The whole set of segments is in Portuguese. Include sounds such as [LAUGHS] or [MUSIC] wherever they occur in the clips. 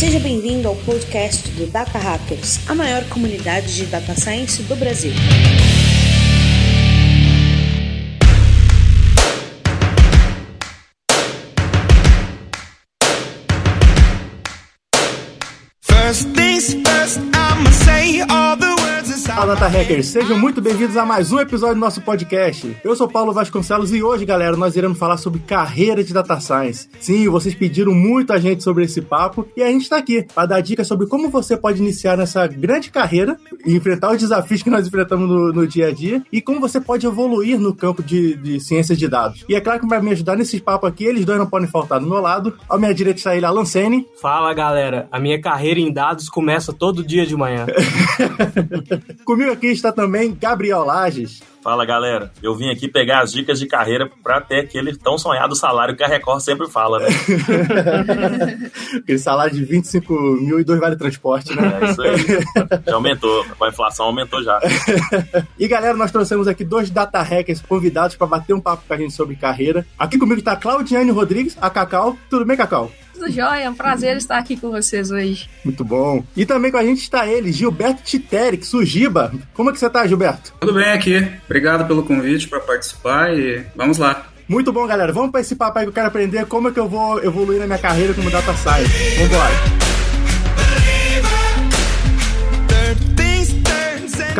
Seja bem-vindo ao podcast do Data Hackers, a maior comunidade de data science do Brasil. First things first, I'ma say Fala Data Hackers, sejam muito bem-vindos a mais um episódio do nosso podcast. Eu sou Paulo Vasconcelos e hoje, galera, nós iremos falar sobre carreira de Data Science. Sim, vocês pediram muito a gente sobre esse papo e a gente está aqui para dar dicas sobre como você pode iniciar nessa grande carreira e enfrentar os desafios que nós enfrentamos no, no dia a dia e como você pode evoluir no campo de, de ciências de dados. E é claro que para me ajudar nesse papo aqui, eles dois não podem faltar do meu lado. Ao minha direita está ele, Alan Sene. Fala, galera. A minha carreira em dados começa todo dia de manhã. [LAUGHS] Comigo aqui está também Gabriel Lages. Fala galera, eu vim aqui pegar as dicas de carreira para ter aquele tão sonhado salário que a Record sempre fala, né? [LAUGHS] aquele salário de 25 mil e dois vale transporte, né? É isso aí. Já aumentou, com a inflação aumentou já. [LAUGHS] e galera, nós trouxemos aqui dois data hackers convidados para bater um papo com a gente sobre carreira. Aqui comigo está Claudiane Rodrigues, a Cacau. Tudo bem, Cacau? Tudo jóia, é um prazer estar aqui com vocês hoje. Muito bom. E também com a gente está ele, Gilberto Titerix, Sujiba. Como é que você está, Gilberto? Tudo bem aqui. Obrigado pelo convite para participar e vamos lá. Muito bom, galera. Vamos para esse papo aí que eu quero aprender como é que eu vou evoluir na minha carreira como data science. Vamos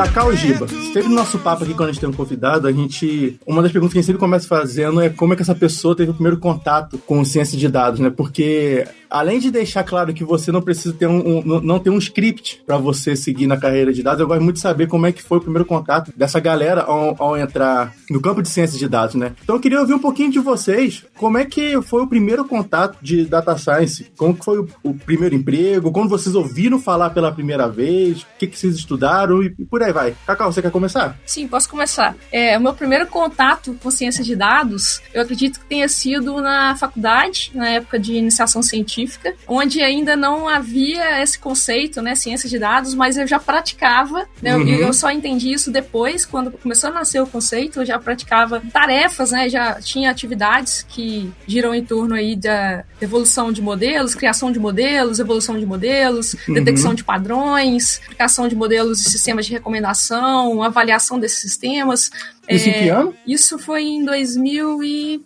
Cacau Giba, sempre no nosso papo aqui, quando a gente tem um convidado, a gente. Uma das perguntas que a gente sempre começa fazendo é como é que essa pessoa teve o primeiro contato com ciência de dados, né? Porque além de deixar claro que você não precisa ter um, um não ter um script para você seguir na carreira de dados, eu gosto muito de saber como é que foi o primeiro contato dessa galera ao, ao entrar no campo de ciências de dados, né? Então eu queria ouvir um pouquinho de vocês, como é que foi o primeiro contato de data science? Como que foi o, o primeiro emprego? Quando vocês ouviram falar pela primeira vez? O que, que vocês estudaram? E, e por aí vai. Cacau, você quer começar? Sim, posso começar. É, o meu primeiro contato com ciência de dados, eu acredito que tenha sido na faculdade, na época de iniciação científica científica, onde ainda não havia esse conceito, né, ciência de dados, mas eu já praticava, né, uhum. eu, eu só entendi isso depois, quando começou a nascer o conceito, eu já praticava tarefas, né, já tinha atividades que giram em torno aí da evolução de modelos, criação de modelos, evolução de modelos, uhum. detecção de padrões, aplicação de modelos e sistemas de recomendação, avaliação desses sistemas. Isso é, em que ano? Isso foi em 2000 e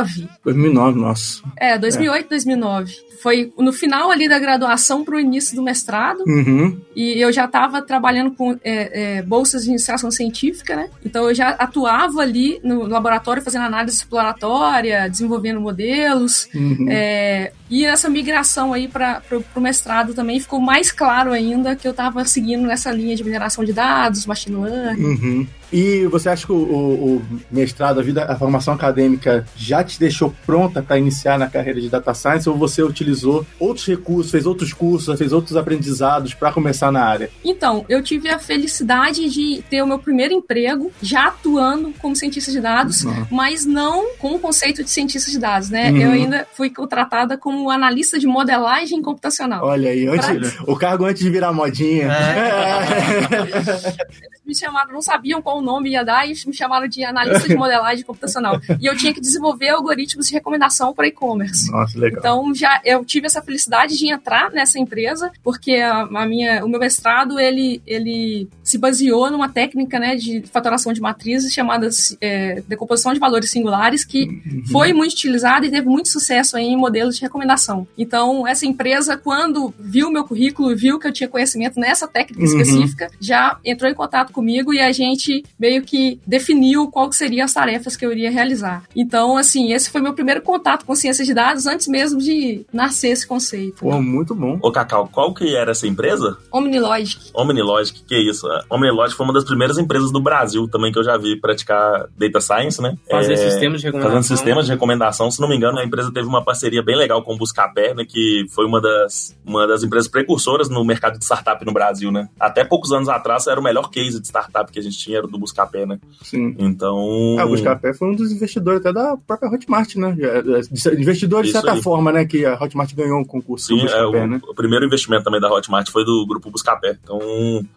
2009. 2009, nossa. É, 2008, é. 2009 foi no final ali da graduação para o início do mestrado. Uhum. E eu já estava trabalhando com é, é, bolsas de iniciação científica, né? Então eu já atuava ali no laboratório fazendo análise exploratória, desenvolvendo modelos. Uhum. E essa migração aí para o mestrado também ficou mais claro ainda que eu estava seguindo nessa linha de mineração de dados, machine learning. Uhum. E você acha que o, o, o, mestrado, a vida, a formação acadêmica já te deixou pronta para iniciar na carreira de data science ou você utilizou outros recursos, fez outros cursos, fez outros aprendizados para começar na área? Então, eu tive a felicidade de ter o meu primeiro emprego já atuando como cientista de dados, uhum. mas não com o conceito de cientista de dados, né? Uhum. Eu ainda fui contratada como analista de modelagem computacional. Olha aí, antes, pra... o cargo antes de virar modinha. É. me chamaram, não sabiam qual nome ia dar e me chamaram de analista de modelagem computacional. E eu tinha que desenvolver algoritmos de recomendação para e-commerce. Nossa, legal. Então já eu tive essa felicidade de entrar nessa empresa, porque a, a minha, o meu mestrado ele, ele se baseou numa técnica né, de fatoração de matrizes chamada é, decomposição de valores singulares, que uhum. foi muito utilizada e teve muito sucesso em modelos de recomendação. Então, essa empresa, quando viu meu currículo, viu que eu tinha conhecimento nessa técnica uhum. específica, já entrou em contato comigo e a gente meio que definiu qual seriam as tarefas que eu iria realizar. Então, assim, esse foi meu primeiro contato com ciência de dados antes mesmo de nascer esse conceito. Pô, muito bom. Ô, Cacau, qual que era essa empresa? Omnilogic. Omnilogic, que é isso? A Omnilogic foi uma das primeiras empresas do Brasil também que eu já vi praticar data science, né? Fazer é, sistemas de recomendação. Fazendo sistemas de recomendação. Se não me engano, a empresa teve uma parceria bem legal com o Buscapé, né? Que foi uma das, uma das empresas precursoras no mercado de startup no Brasil, né? Até poucos anos atrás era o melhor case de startup que a gente tinha era do Buscapé, né? Sim. Então. Ah, o Buscapé foi um dos investidores até da própria Hotmart, né? É, investidor de Isso certa aí. forma, né? Que a Hotmart ganhou um concurso. Sim, Buscapé, é, o, né? o primeiro investimento também da Hotmart foi do grupo Buscapé. Então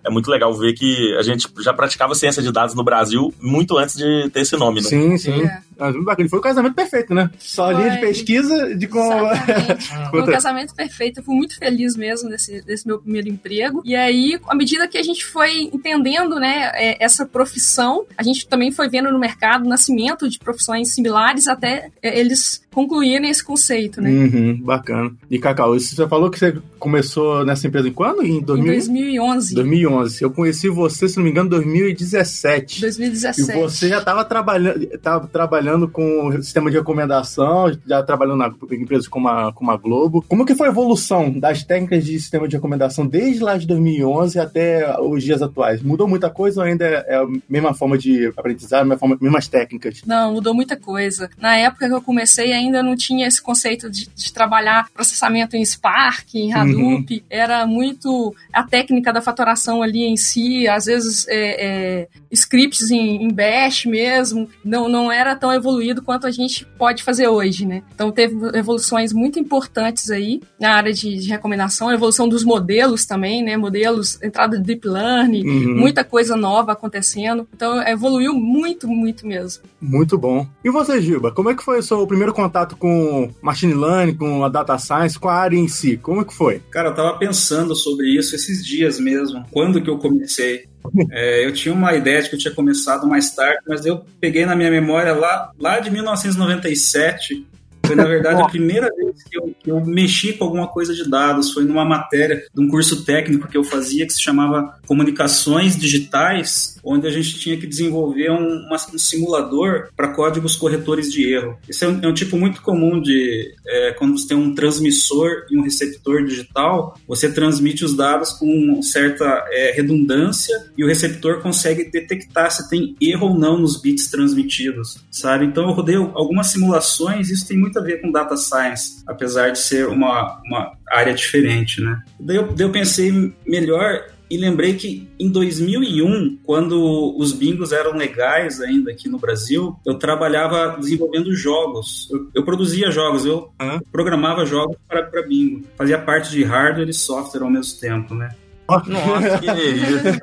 é muito legal ver que a gente já praticava ciência de dados no Brasil muito antes de ter esse nome, né? Sim, sim. É. Ah, muito bacana. Foi o casamento perfeito, né? Só Foi. linha de pesquisa de como. Exatamente. [LAUGHS] Foi um casamento perfeito. Eu fui muito feliz mesmo nesse, nesse meu primeiro emprego. E aí, à medida que a gente foi entendendo, né, é, essa profissão, a gente também foi vendo no mercado o nascimento de profissões similares até é, eles concluírem esse conceito, né? Uhum, bacana. E Cacau, você falou que você começou nessa empresa em quando? Em Em 2000? 2011. 2011. Eu conheci você, se não me engano, em 2017. 2017. E você já estava trabalhando, tava trabalhando com o sistema de recomendação, já trabalhando na em empresas como a, como a Globo. Como que foi a evolução das técnicas de sistema de recomendação desde lá de 2011 até os dias atuais? Mudou muita coisa ou ainda é a mesma forma de aprendizado, mesma forma, mesmas técnicas? Não, mudou muita coisa. Na época que eu comecei, ainda não tinha esse conceito de, de trabalhar processamento em Spark, em Hadoop. Era muito a técnica da fatoração ali em si, às vezes é, é, scripts em, em Bash mesmo. Não, não era tão evoluído quanto a gente pode fazer hoje, né? Então teve evoluções muito importantes aí na área de, de recomendação, a evolução dos modelos também, né? Modelos, entrada de deep learning, Uhum. muita coisa nova acontecendo. Então evoluiu muito, muito mesmo. Muito bom. E você, Gilba, como é que foi o seu primeiro contato com machine learning, com a data science, com a área em si? Como é que foi? Cara, eu tava pensando sobre isso esses dias mesmo. Quando que eu comecei? É, eu tinha uma ideia de que eu tinha começado mais tarde, mas eu peguei na minha memória lá, lá de 1997. Foi, na verdade, a primeira vez que eu, que eu mexi com alguma coisa de dados. Foi numa matéria de um curso técnico que eu fazia que se chamava Comunicações Digitais, onde a gente tinha que desenvolver um, uma- um simulador para códigos corretores de erro. Esse é um, é um tipo muito comum de é, quando você tem um transmissor e um receptor digital, você transmite os dados com certa é, redundância e o receptor consegue detectar se tem erro ou não nos bits transmitidos, sabe? Então eu rodei algumas simulações, isso tem muito a ver com data science, apesar de ser uma, uma área diferente, né? Daí eu, daí eu pensei melhor e lembrei que em 2001, quando os bingos eram legais ainda aqui no Brasil, eu trabalhava desenvolvendo jogos. Eu, eu produzia jogos, eu Hã? programava jogos para, para bingo. Fazia parte de hardware e software ao mesmo tempo, né? Nossa, que isso.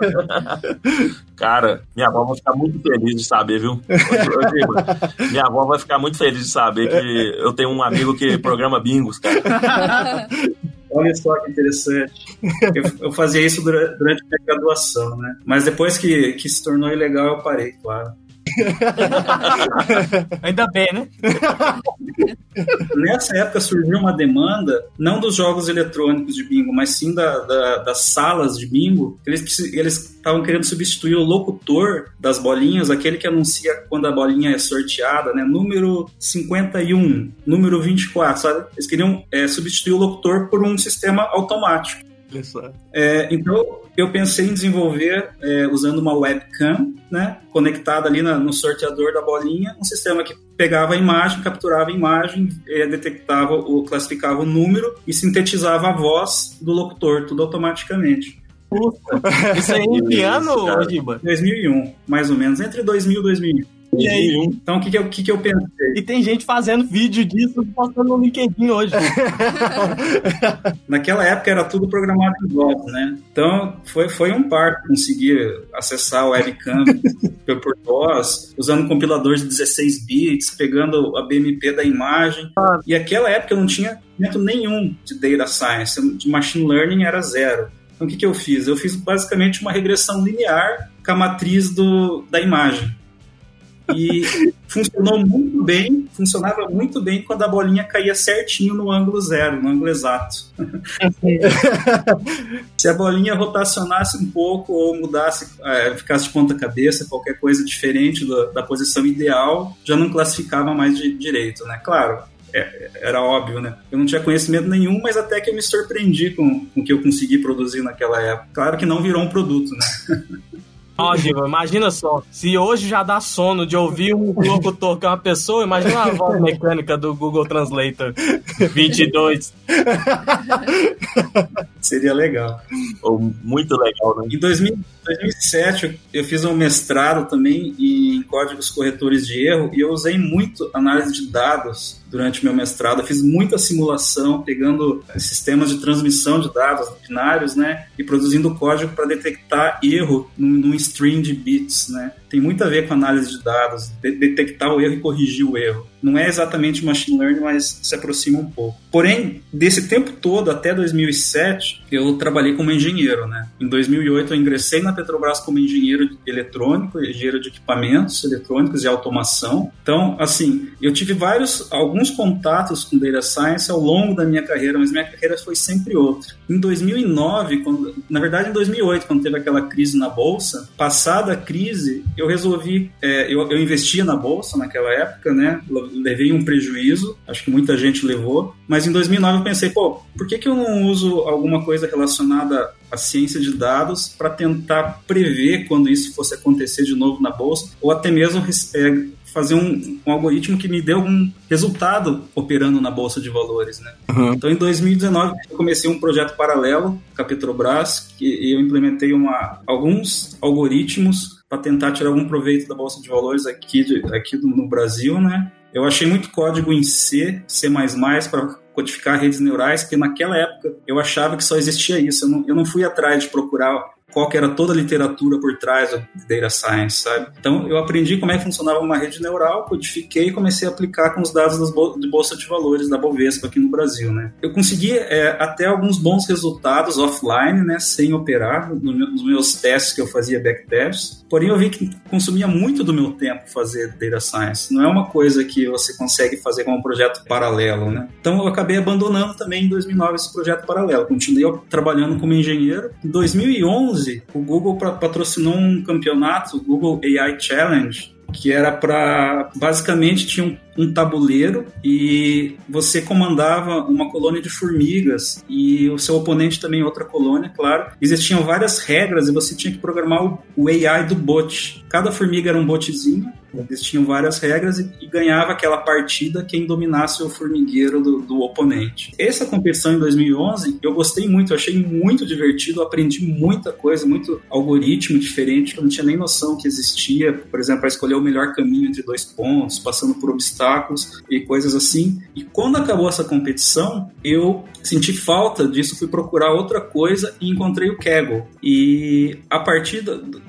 [LAUGHS] Cara, minha avó vai ficar muito feliz de saber, viu? Minha avó vai ficar muito feliz de saber que eu tenho um amigo que programa bingos, cara. [LAUGHS] Olha só que interessante. Eu, eu fazia isso dura- durante a minha graduação, né? Mas depois que, que se tornou ilegal, eu parei, claro. [LAUGHS] Ainda bem, né? Nessa época surgiu uma demanda, não dos jogos eletrônicos de bingo, mas sim da- da- das salas de bingo. Eles estavam querendo substituir o locutor das bolinhas, aquele que anuncia quando a bolinha é sorteada, né? Número 51, número 24, sabe? Eles queriam é, substituir o locutor por um sistema automático. É, então, eu pensei em desenvolver, é, usando uma webcam, né, conectada ali na- no sorteador da bolinha, um sistema que pegava a imagem, capturava a imagem, é, detectava, o, classificava o número e sintetizava a voz do locutor, tudo automaticamente. Isso aí em [LAUGHS] que ano, Giba? 2001, mais ou menos, entre 2000 e 2001. E aí? Então, o que, que, eu, que, que eu pensei? E tem gente fazendo vídeo disso postando no LinkedIn hoje. [LAUGHS] Naquela época era tudo programado em DOS, né? Então foi, foi um parto conseguir acessar o webcam [LAUGHS] por DOS, usando um compilador de 16 bits, pegando a BMP da imagem. E aquela época eu não tinha conhecimento nenhum de data science, de machine learning era zero. Então o que, que eu fiz? Eu fiz basicamente uma regressão linear com a matriz do, da imagem. E funcionou muito bem, funcionava muito bem quando a bolinha caía certinho no ângulo zero, no ângulo exato. [LAUGHS] Se a bolinha rotacionasse um pouco ou mudasse, é, ficasse de ponta cabeça, qualquer coisa diferente da, da posição ideal, já não classificava mais de direito, né? Claro, é- era óbvio, né? Eu não tinha conhecimento nenhum, mas até que eu me surpreendi com, com o que eu consegui produzir naquela época. Claro que não virou um produto, né? [LAUGHS] Ó, Giba, imagina só. Se hoje já dá sono de ouvir um locutor que é uma pessoa, imagina a voz mecânica do Google Translator 22. Seria legal. Ou muito legal, né? Em 2000 2007, eu fiz um mestrado também em códigos corretores de erro e eu usei muito análise de dados durante meu mestrado. Eu fiz muita simulação, pegando sistemas de transmissão de dados binários, né, e produzindo código para detectar erro num, num string de bits, né. Tem muito a ver com análise de dados, de detectar o erro e corrigir o erro. Não é exatamente machine learning, mas se aproxima um pouco. Porém, desse tempo todo, até 2007, eu trabalhei como engenheiro, né. Em 2008 eu ingressei na Petrobras como engenheiro eletrônico, engenheiro de equipamentos eletrônicos e automação. Então, assim, eu tive vários, alguns contatos com data science ao longo da minha carreira, mas minha carreira foi sempre outra. Em 2009, quando, na verdade em 2008, quando teve aquela crise na bolsa, passada a crise, eu resolvi, é, eu, eu investia na bolsa naquela época, né? Levei um prejuízo, acho que muita gente levou, mas em 2009 eu pensei, pô, por que, que eu não uso alguma coisa relacionada à ciência de dados para tentar prever quando isso fosse acontecer de novo na bolsa, ou até mesmo é, fazer um, um, algoritmo que me dê algum resultado operando na bolsa de valores, né? Uhum. Então, em 2019, eu comecei um projeto paralelo com a Petrobras que eu implementei uma, alguns algoritmos para tentar tirar algum proveito da bolsa de valores aqui, de, aqui no Brasil, né? Eu achei muito código em C, C++ para codificar redes neurais, porque naquela época eu achava que só existia isso. Eu não, eu não fui atrás de procurar qual que era toda a literatura por trás do data science, sabe? Então eu aprendi como é que funcionava uma rede neural, codifiquei e comecei a aplicar com os dados bol de bolsa de valores da Bovespa aqui no Brasil, né? Eu consegui é, até alguns bons resultados offline, né, sem operar, nos meus testes que eu fazia backtests. Porém eu vi que consumia muito do meu tempo fazer data science. Não é uma coisa que você consegue fazer com um projeto paralelo, né? Então eu acabei abandonando também em 2009 esse projeto paralelo. Continuei trabalhando como engenheiro. Em 2011 2011, o Google patrocinou um campeonato, o Google AI Challenge, que era para basicamente tinha um, um, tabuleiro e você comandava uma colônia de formigas e o seu oponente também outra colônia, claro. Existiam várias regras e você tinha que programar o, o AI do bot. Cada formiga era um botzinho eles tinham várias regras e, e, ganhava aquela partida quem dominasse o formigueiro do, do, oponente. Essa competição em 2011 eu gostei muito, eu achei muito divertido, aprendi muita coisa, muito algoritmo diferente que eu não tinha nem noção que existia. Por exemplo, para escolher o melhor caminho entre dois pontos, passando por obstáculos e coisas assim. E quando acabou essa competição, eu senti falta disso, fui procurar outra coisa e encontrei o Kaggle. E a partir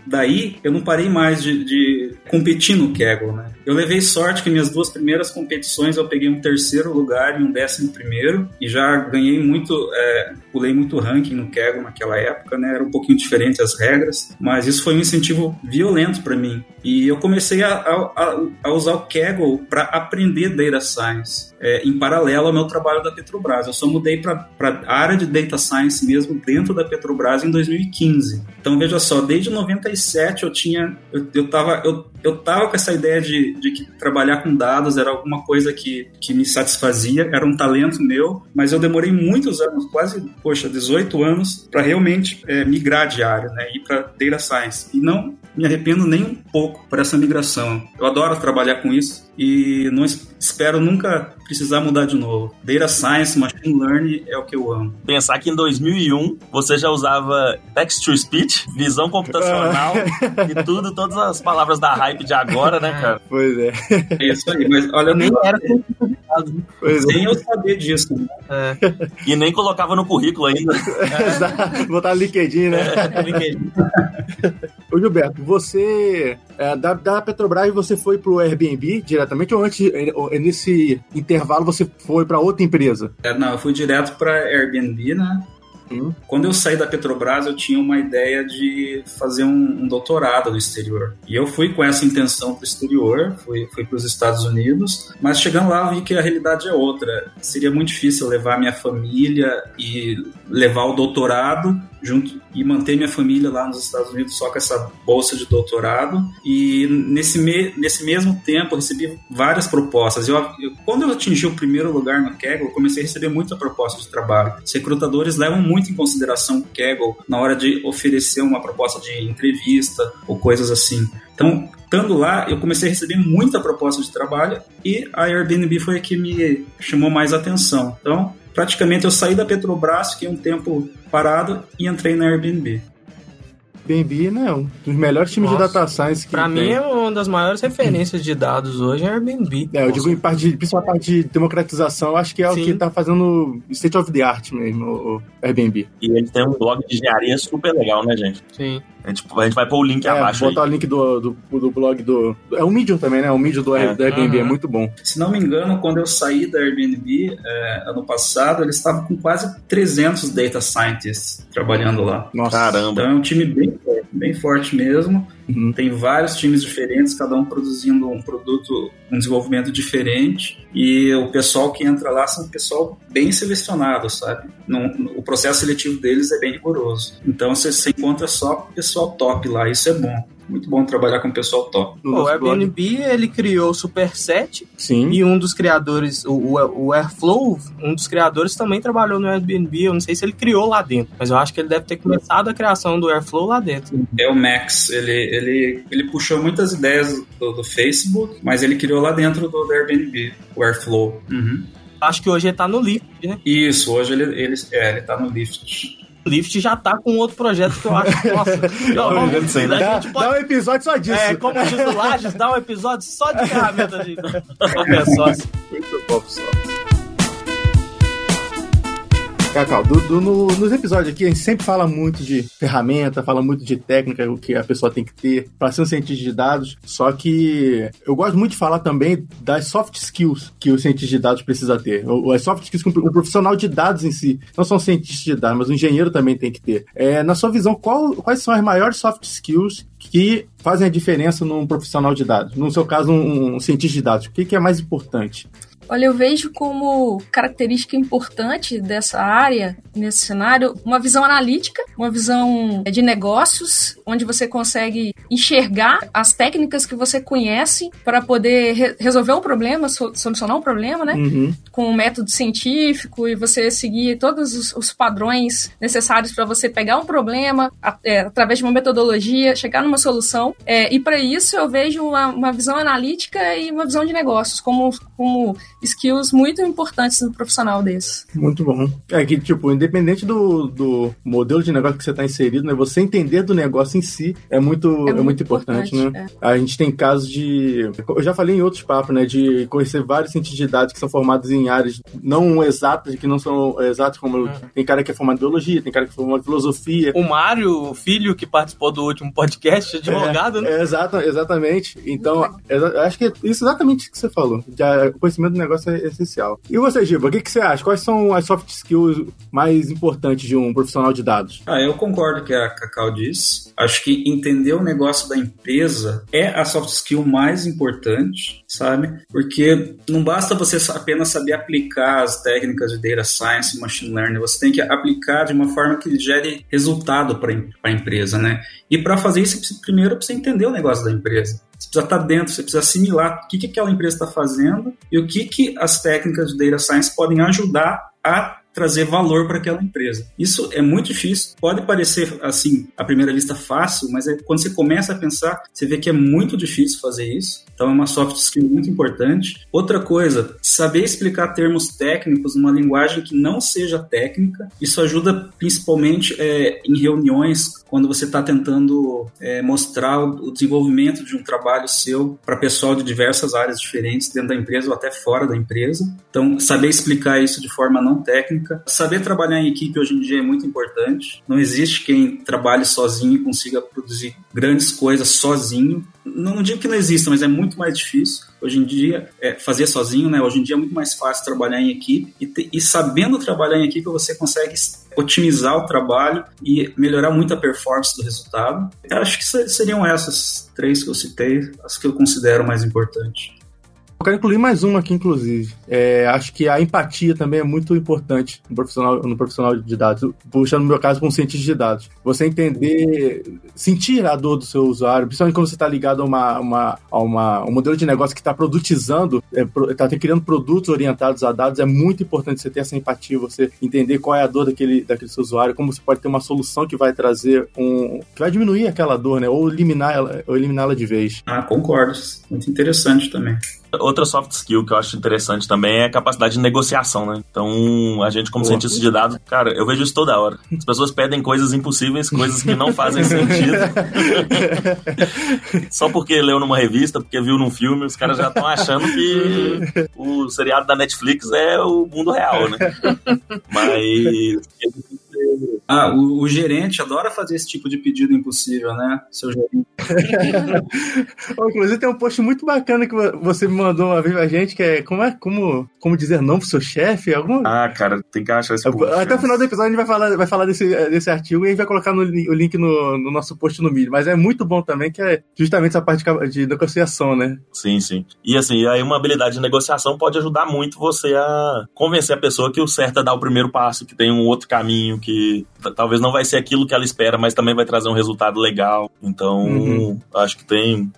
daí eu não parei mais de, de competir no Kaggle, né? Eu levei sorte que minhas duas primeiras competições eu peguei um terceiro lugar e um décimo primeiro e já ganhei muito, é, pulei muito ranking no Kaggle naquela época, né? Era um pouquinho diferente as regras, mas isso foi um incentivo violento para mim. E eu comecei a, a, a usar o Kaggle para aprender data science é, em paralelo ao meu trabalho da Petrobras. Eu só mudei para a área de data science mesmo dentro da Petrobras em 2015. Então veja só, desde 97 eu tinha, eu, eu tava, eu, eu tava com essa ideia de, de que trabalhar com dados era alguma coisa que, que me satisfazia, era um talento meu, mas eu demorei muitos anos, quase, poxa, 18 anos, para realmente é, migrar de área, né, ir para data science. E não me arrependo nem um pouco por essa migração. Eu adoro trabalhar com isso e não espero nunca precisar mudar de novo. Data Science, Machine Learning é o que eu amo. Pensar que em 2001 você já usava Text to Speech, visão computacional [LAUGHS] e tudo, todas as palavras da hype de agora, né, cara? Pois é. É isso aí, mas olha, nem era pois sem é. eu saber disso. Né? É. E nem colocava no currículo ainda. É. Botar LinkedIn, né? É, LinkedIn. Ô Gilberto, você é, da, da Petrobras você foi pro Airbnb diretamente ou antes, nesse intervalo, você foi para outra empresa? É, não, eu fui direto para Airbnb, né? Uhum. Quando eu saí da Petrobras, eu tinha uma ideia de fazer um, um doutorado no exterior. E eu fui com essa intenção para o exterior, fui, fui para os Estados Unidos, mas chegando lá eu vi que a realidade é outra. Seria muito difícil levar minha família e levar o doutorado junto e manter minha família lá nos Estados Unidos só com essa bolsa de doutorado. E nesse, me, nesse mesmo tempo eu recebi várias propostas. Eu, eu, quando eu atingi o primeiro lugar no Kaggle, eu comecei a receber muita proposta de trabalho. Os recrutadores levam muito em consideração o Kaggle na hora de oferecer uma proposta de entrevista ou coisas assim. Então, estando lá, eu comecei a receber muita proposta de trabalho e a Airbnb foi a que me chamou mais atenção. Então, praticamente eu saí da Petrobras, fiquei um tempo parado e entrei na Airbnb. Airbnb, né, um dos melhores times Nossa, de data science que Pra tem. mim é uma das maiores referências de dados hoje é Airbnb. É, eu digo em parte, de, principalmente a parte de democratização, eu acho que é o Sim. que tá fazendo state of the art mesmo, o o Airbnb. E ele tem um blog de engenharia super legal, né, gente? Sim. A gente, a gente vai pôr o link É, abaixo aí. botar o link do, do, do blog do. É o Medium também, né? O Medium do, É. do Airbnb é Uhum. muito bom. Se não me engano, quando eu saí da Airbnb é, ano passado, eles estavam com quase 300 data scientists trabalhando lá. Nossa. Caramba. Então é um time bem bem forte mesmo. Uhum. Tem vários times diferentes, cada um produzindo um produto, um desenvolvimento diferente. E o pessoal que entra lá são um pessoal bem selecionado, sabe? Não- o processo seletivo deles é bem rigoroso. Então você, você encontra só pessoal top lá, isso é bom. Muito bom trabalhar com pessoal top. No o blog. Airbnb, ele criou o Superset Sim. e um dos criadores, o, o, o Airflow, um dos criadores também trabalhou no Airbnb. Eu não sei se ele criou lá dentro, mas eu acho que ele deve ter começado a criação do Airflow lá dentro. É o Max, ele, ele, ele puxou muitas ideias do, do Facebook, mas ele criou lá dentro do, do Airbnb, o Airflow. Uhum. Acho que hoje ele tá no Lyft, né? Isso, hoje ele, ele, é, ele tá no Lyft. O Lyft já tá com outro projeto que eu acho. Nossa, [LAUGHS] não, vamos, isso aí, né? Dá, pode dá um episódio só disso. É, como diz o Lages, dá um episódio só de ferramenta de [LAUGHS] [LAUGHS] open source. Muito bom, pessoal. Cacau, do- do- no- nos episódios aqui a gente sempre fala muito de ferramenta, fala muito de técnica, o que a pessoa tem que ter para ser um cientista de dados. Só que eu gosto muito de falar também das soft skills que o cientista de dados precisa ter. O- As soft skills que o profissional de dados em si, não só um cientista de dados, mas o engenheiro também tem que ter. É, na sua visão, qual- quais são as maiores soft skills que fazem a diferença num profissional de dados? No seu caso, um, um cientista de dados, o que, que é mais importante? Olha, eu vejo como característica importante dessa área, nesse cenário, uma visão analítica, uma visão de negócios, onde você consegue enxergar as técnicas que você conhece para poder re- resolver um problema, so- solucionar um problema, né? Uhum. com um método científico e você seguir todos os, os padrões necessários para você pegar um problema a- é, através de uma metodologia, chegar numa solução. É, e para isso eu vejo uma, uma visão analítica e uma visão de negócios como, como skills muito importantes no profissional desse. Muito bom. É que, tipo, independente do, do modelo de negócio que você está inserido, né? Você entender do negócio em si é muito, é muito, muito importante, importante, né? A gente tem casos de. Eu já falei em outros papos, né? De conhecer vários cientistas de dados que são formados em áreas não exatas, que não são exatas, como tem cara que é formado em biologia, tem cara que é formado em filosofia. O Mário, o filho que participou do último podcast, advogado, né? É, exata, exatamente. Então, exa- eu acho que é isso exatamente o que você falou. O conhecimento do negócio é essencial. E você, Giba, o que, que você acha? Quais são as soft skills mais importantes de um profissional de dados? Ah, eu concordo com o que a Cacau disse. Acho que entender o negócio da empresa é a soft skill mais importante, sabe? Porque não basta você apenas saber aplicar as técnicas de data science machine learning, você tem que aplicar de uma forma que gere resultado para a empresa, né? E para fazer isso, primeiro precisa entender o negócio da empresa. Você precisa estar dentro, você precisa assimilar o que, que aquela empresa está fazendo e o que, que as técnicas de data science podem ajudar a trazer valor para aquela empresa. Isso é muito difícil. Pode parecer assim, à primeira vista fácil, mas é, quando você começa a pensar, você vê que é muito difícil fazer isso. Então é uma soft skill muito importante. Outra coisa, saber explicar termos técnicos numa linguagem que não seja técnica. Isso ajuda principalmente é, em reuniões quando você está tentando é, mostrar o o desenvolvimento de um trabalho seu para pessoal de diversas áreas diferentes dentro da empresa ou até fora da empresa. Então, saber explicar isso de forma não técnica. Saber trabalhar em equipe hoje em dia é muito importante. Não existe quem trabalhe sozinho e consiga produzir grandes coisas sozinho. Não, digo que não exista, mas é muito mais difícil. Hoje em dia, é, fazer sozinho, né? Hoje em dia é muito mais fácil trabalhar em equipe. E, te- e sabendo trabalhar em equipe, você consegue otimizar o trabalho e melhorar muito a performance do resultado. Eu acho que se- seriam essas três que eu citei, as que eu considero mais importantes. Eu quero incluir mais uma aqui, inclusive. É, acho que a empatia também é muito importante no profissional, no profissional de dados. Puxando no meu caso, para um cientista de dados. Você entender, sentir a dor do seu usuário, principalmente quando você está ligado a, uma, uma, a uma, um modelo de negócio que está produtizando é, pro- tá criando produtos orientados a dados, é muito importante você ter essa empatia, você entender qual é a dor daquele, daquele seu usuário, como você pode ter uma solução que vai trazer um. que vai diminuir aquela dor, né? Ou eliminar ela, ou eliminá-la de vez. Ah, concordo. Muito interessante também. Outra soft skill que eu acho interessante também é a capacidade de negociação, né? Então, a gente, como Boa. cientista de dados, cara, eu vejo isso toda hora. As pessoas pedem coisas impossíveis, coisas que não fazem sentido. [LAUGHS] Só porque leu numa revista, porque viu num filme, os caras já estão achando que o seriado da Netflix é o mundo real, né? Mas Ah, o, o gerente adora fazer esse tipo de pedido impossível, né? Seu gerente. [LAUGHS] Inclusive tem um post muito bacana que vo- você me mandou uma vez pra gente, que é como, é, como, como dizer não pro seu chefe, alguma... Ah, cara, tem que achar esse post, Até o final do episódio a gente vai falar, vai falar desse, desse artigo e a gente vai colocar no o link no, no nosso post no Medium. Mas é muito bom também, que é justamente essa parte de negociação, né? Sim, sim. E assim, aí uma habilidade de negociação pode ajudar muito você a convencer a pessoa que o certo é dar o primeiro passo, que tem um outro caminho, que t- talvez não vai ser aquilo que ela espera, mas também vai trazer um resultado legal. Então, Uhum. acho que tem.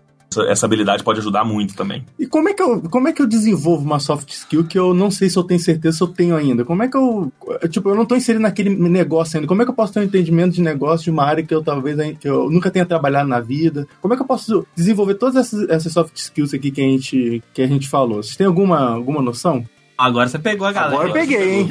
essa- habilidade pode ajudar muito também. E como é, que eu, como é que eu desenvolvo uma soft skill que eu não sei se eu tenho certeza se eu tenho ainda? Como é que eu. Tipo, eu não tô inserido naquele negócio ainda. Como é que eu posso ter um entendimento de negócio de uma área que eu talvez que eu nunca tenha trabalhado na vida? Como é que eu posso desenvolver todas essas, essas soft skills aqui que a gente, que a gente falou? Vocês têm alguma, alguma noção? Agora você pegou a galera. Agora eu peguei, hein?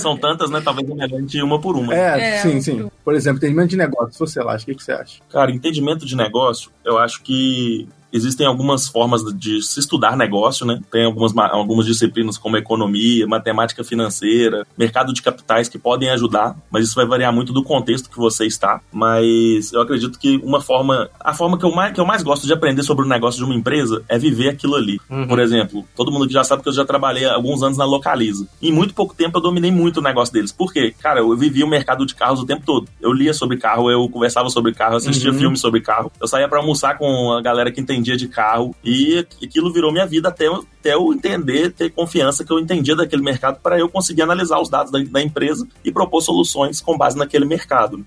São tantas, né? Talvez é melhor a gente ir uma por uma. É, É, sim, sim. Por exemplo, entendimento de negócio. Se você lá, o que, que você acha? Cara, entendimento de negócio, eu acho que existem algumas formas de se estudar negócio, né? Tem algumas, ma- algumas disciplinas como economia, matemática financeira, mercado de capitais que podem ajudar, mas isso vai variar muito do contexto que você está. Mas eu acredito que uma forma, a forma que eu mais, que eu mais gosto de aprender sobre o negócio de uma empresa é viver aquilo ali. Uhum. Por exemplo, todo mundo que já sabe que eu já trabalhei há alguns anos na Localiza. Em muito pouco tempo eu dominei muito o negócio deles. Por quê? Cara, eu vivia o mercado de carros o tempo todo. Eu lia sobre carro, eu conversava sobre carro, assistia Uhum. filmes sobre carro. Eu saía pra almoçar com a galera que entendia de carro e aquilo virou minha vida até, eu- até eu entender, ter confiança que eu entendia daquele mercado para eu conseguir analisar os dados da, da empresa e propor soluções com base naquele mercado.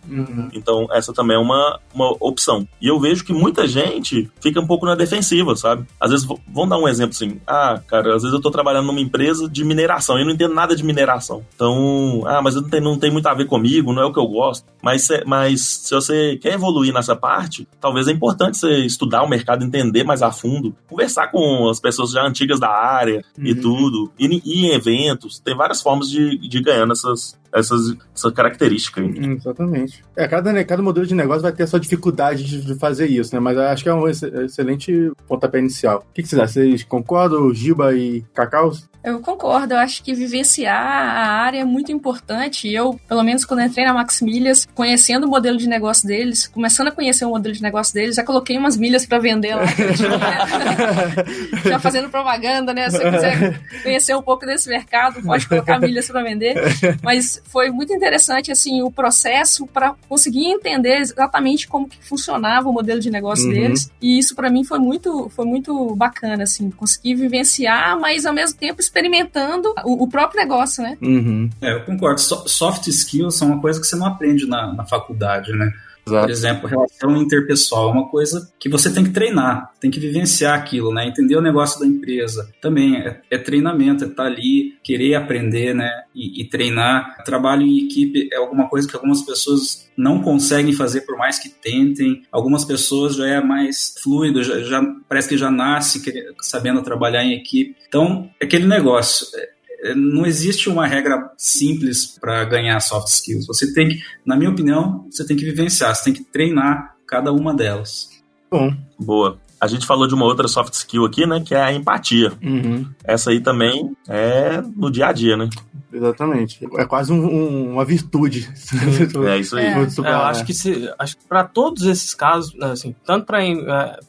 Então, essa também é uma, uma opção. E eu vejo que muita gente fica um pouco na defensiva, sabe? Às vezes, vamos dar um exemplo assim. Ah, cara, às vezes eu tô trabalhando numa empresa de mineração e eu não entendo nada de mineração. Então, ah, mas não tem, não tem muito a ver comigo, não é o que eu gosto. Mas, se- mas se você quer evoluir nessa parte, talvez é importante você estudar o mercado, entender mais a fundo, conversar com as pessoas já antigas da área e Uhum. tudo, ir, em- eventos. Tem várias formas de, de ganhar essas, essas, essa característica. aí. Hum, Exatamente. É, cada, ne- cada modelo de negócio vai ter a sua dificuldade de, de fazer isso, né? Mas eu acho que é um ex- excelente pontapé inicial. O que, que vocês acham? Vocês concordam, Giba e Cacau? Eu concordo, eu acho que vivenciar a área é muito importante. Eu, pelo menos quando entrei na Max Milhas, conhecendo o modelo de negócio deles, começando a conhecer o modelo de negócio deles, já coloquei umas milhas para vender lá. [LAUGHS] [LAUGHS] já fazendo propaganda, né? Se você quiser conhecer um pouco desse mercado, pode colocar milhas para vender. Mas foi muito interessante assim o processo para conseguir entender exatamente como que funcionava o modelo de negócio Uhum. deles. E isso para mim foi muito foi muito bacana assim, conseguir vivenciar, mas ao mesmo tempo experimentando o, o próprio negócio, né? Uhum. É, eu concordo. So- soft skills são uma coisa que você não aprende na, na faculdade, né? Por Exato. exemplo, relação interpessoal é uma coisa que você tem que treinar, tem que vivenciar aquilo, né? Entender o negócio da empresa. Também é, é treinamento, é estar ali, querer aprender, né? E, e treinar. Trabalho em equipe é alguma coisa que algumas pessoas não conseguem fazer por mais que tentem. Algumas pessoas já é mais fluido, já, já parece que já nasce sabendo trabalhar em equipe. Então, é aquele negócio. é, não existe uma regra simples para ganhar soft skills. Você tem que, na minha opinião, você tem que vivenciar, você tem que treinar cada uma delas. Bom. Boa. A gente falou de uma outra soft skill aqui, né? Que é a empatia. Uhum. Essa aí também é no dia a dia, né? Exatamente. É quase um- um- uma virtude. É isso aí. É. É, eu né? acho que se, acho que para todos esses casos, assim, tanto para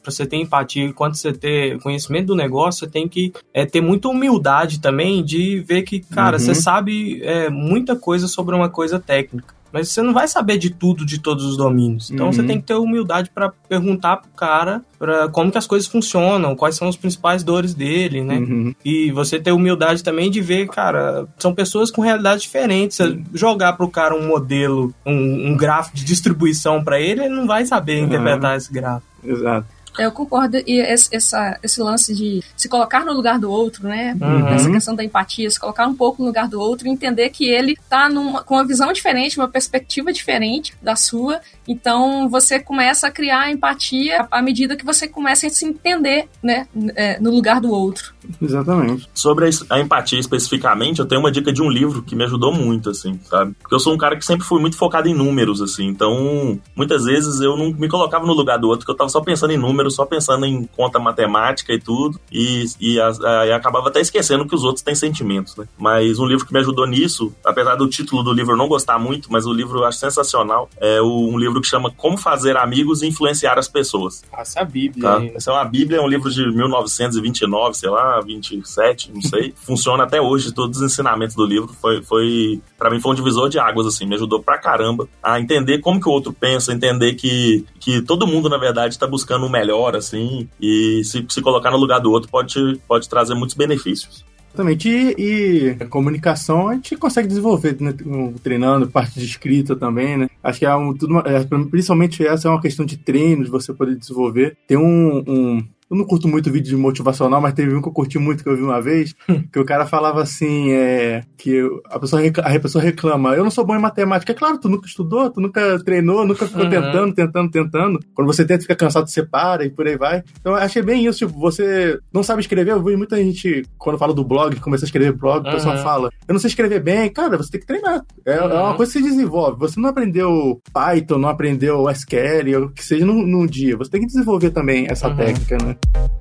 você ter empatia quanto você ter conhecimento do negócio, você tem que é, ter muita humildade também de ver que, cara, Uhum. você sabe é, muita coisa sobre uma coisa técnica. Mas você não vai saber de tudo, de todos os domínios. Então Uhum. você tem que ter humildade para perguntar pro cara pra como que as coisas funcionam, quais são os principais dores dele, né? Uhum. E você ter humildade também de ver, cara, são pessoas com realidades diferentes. Você jogar pro cara um modelo, um, um gráfico de distribuição pra ele, ele não vai saber interpretar esse gráfico. Exato. Eu concordo. E esse, essa, esse lance de se colocar no lugar do outro, né? Uhum. Essa questão da empatia, se colocar um pouco no lugar do outro e entender que ele tá numa, com uma visão diferente, uma perspectiva diferente da sua. Então você começa a criar empatia à medida que você começa a se entender, né? é, no lugar do outro. Exatamente. Sobre a, empatia especificamente, eu tenho uma dica de um livro que me ajudou muito, assim, sabe? Porque eu sou um cara que sempre fui muito focado em números, assim, então muitas vezes eu não me colocava no lugar do outro, que eu tava só pensando em números, só pensando em conta matemática e tudo, e, e, as- a- e acabava até esquecendo que os outros têm sentimentos, né? Mas um livro que me ajudou nisso, apesar do título do livro eu não gostar muito, mas o livro eu acho sensacional, é um livro que chama Como Fazer Amigos e Influenciar as Pessoas. Essa é a Bíblia Tá? Essa é uma Bíblia, é um livro de 1929, sei lá, 27, não sei. [LAUGHS] Funciona até hoje, todos os ensinamentos do livro. Foi, foi para mim, foi um divisor de águas, assim, me ajudou pra caramba a entender como que o outro pensa, entender que, que todo mundo, na verdade, tá buscando o melhor, assim, e se, se colocar no lugar do outro pode, pode trazer muitos benefícios. Exatamente. E, a comunicação a gente consegue desenvolver, né, treinando, parte de escrita também, né? Acho que é, um, tudo, é, principalmente essa é uma questão de treino, de você poder desenvolver. Tem um. um- eu não curto muito vídeo de motivacional, mas teve um que eu curti muito que eu vi uma vez, [LAUGHS] que o cara falava assim, é, que a pessoa, a pessoa reclama, eu não sou bom em matemática. É claro, tu nunca estudou, tu nunca treinou, nunca ficou Uhum. tentando, tentando, tentando. Quando você tenta, fica cansado, você para e por aí vai. Então eu achei bem isso, tipo, você não sabe escrever, eu vi muita gente, quando fala do blog, começa a escrever blog, o pessoal Uhum. fala, eu não sei escrever bem, cara, você tem que treinar. É, é uma Uhum. coisa que se desenvolve. Você não aprendeu Python, não aprendeu SQL, ou o que seja num, num dia. Você tem que desenvolver também essa Uhum. técnica, né? thank you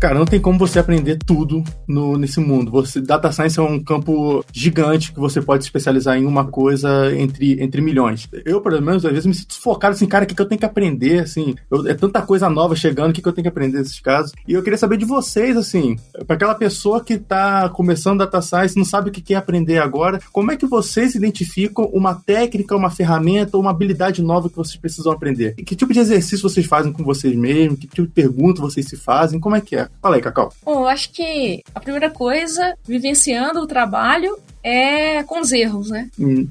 Cara, não tem como você aprender tudo no, nesse mundo. Você, data science é um campo gigante que você pode se especializar em uma coisa entre, entre milhões. Eu, pelo menos, às vezes me sinto focado assim, cara, o que, que eu tenho que aprender, assim? Eu- é tanta coisa nova chegando, o que, que eu tenho que aprender nesses casos? E eu queria saber de vocês, assim, para aquela pessoa que tá começando data science, não sabe o que quer aprender agora, como é que vocês identificam uma técnica, uma ferramenta, uma habilidade nova que vocês precisam aprender? E que tipo de exercício vocês fazem com vocês mesmos? Que tipo de pergunta vocês se fazem? Como é que é? Fala aí, Cacau. Bom, eu acho que a primeira coisa, vivenciando o trabalho, é com os erros, né? Hum,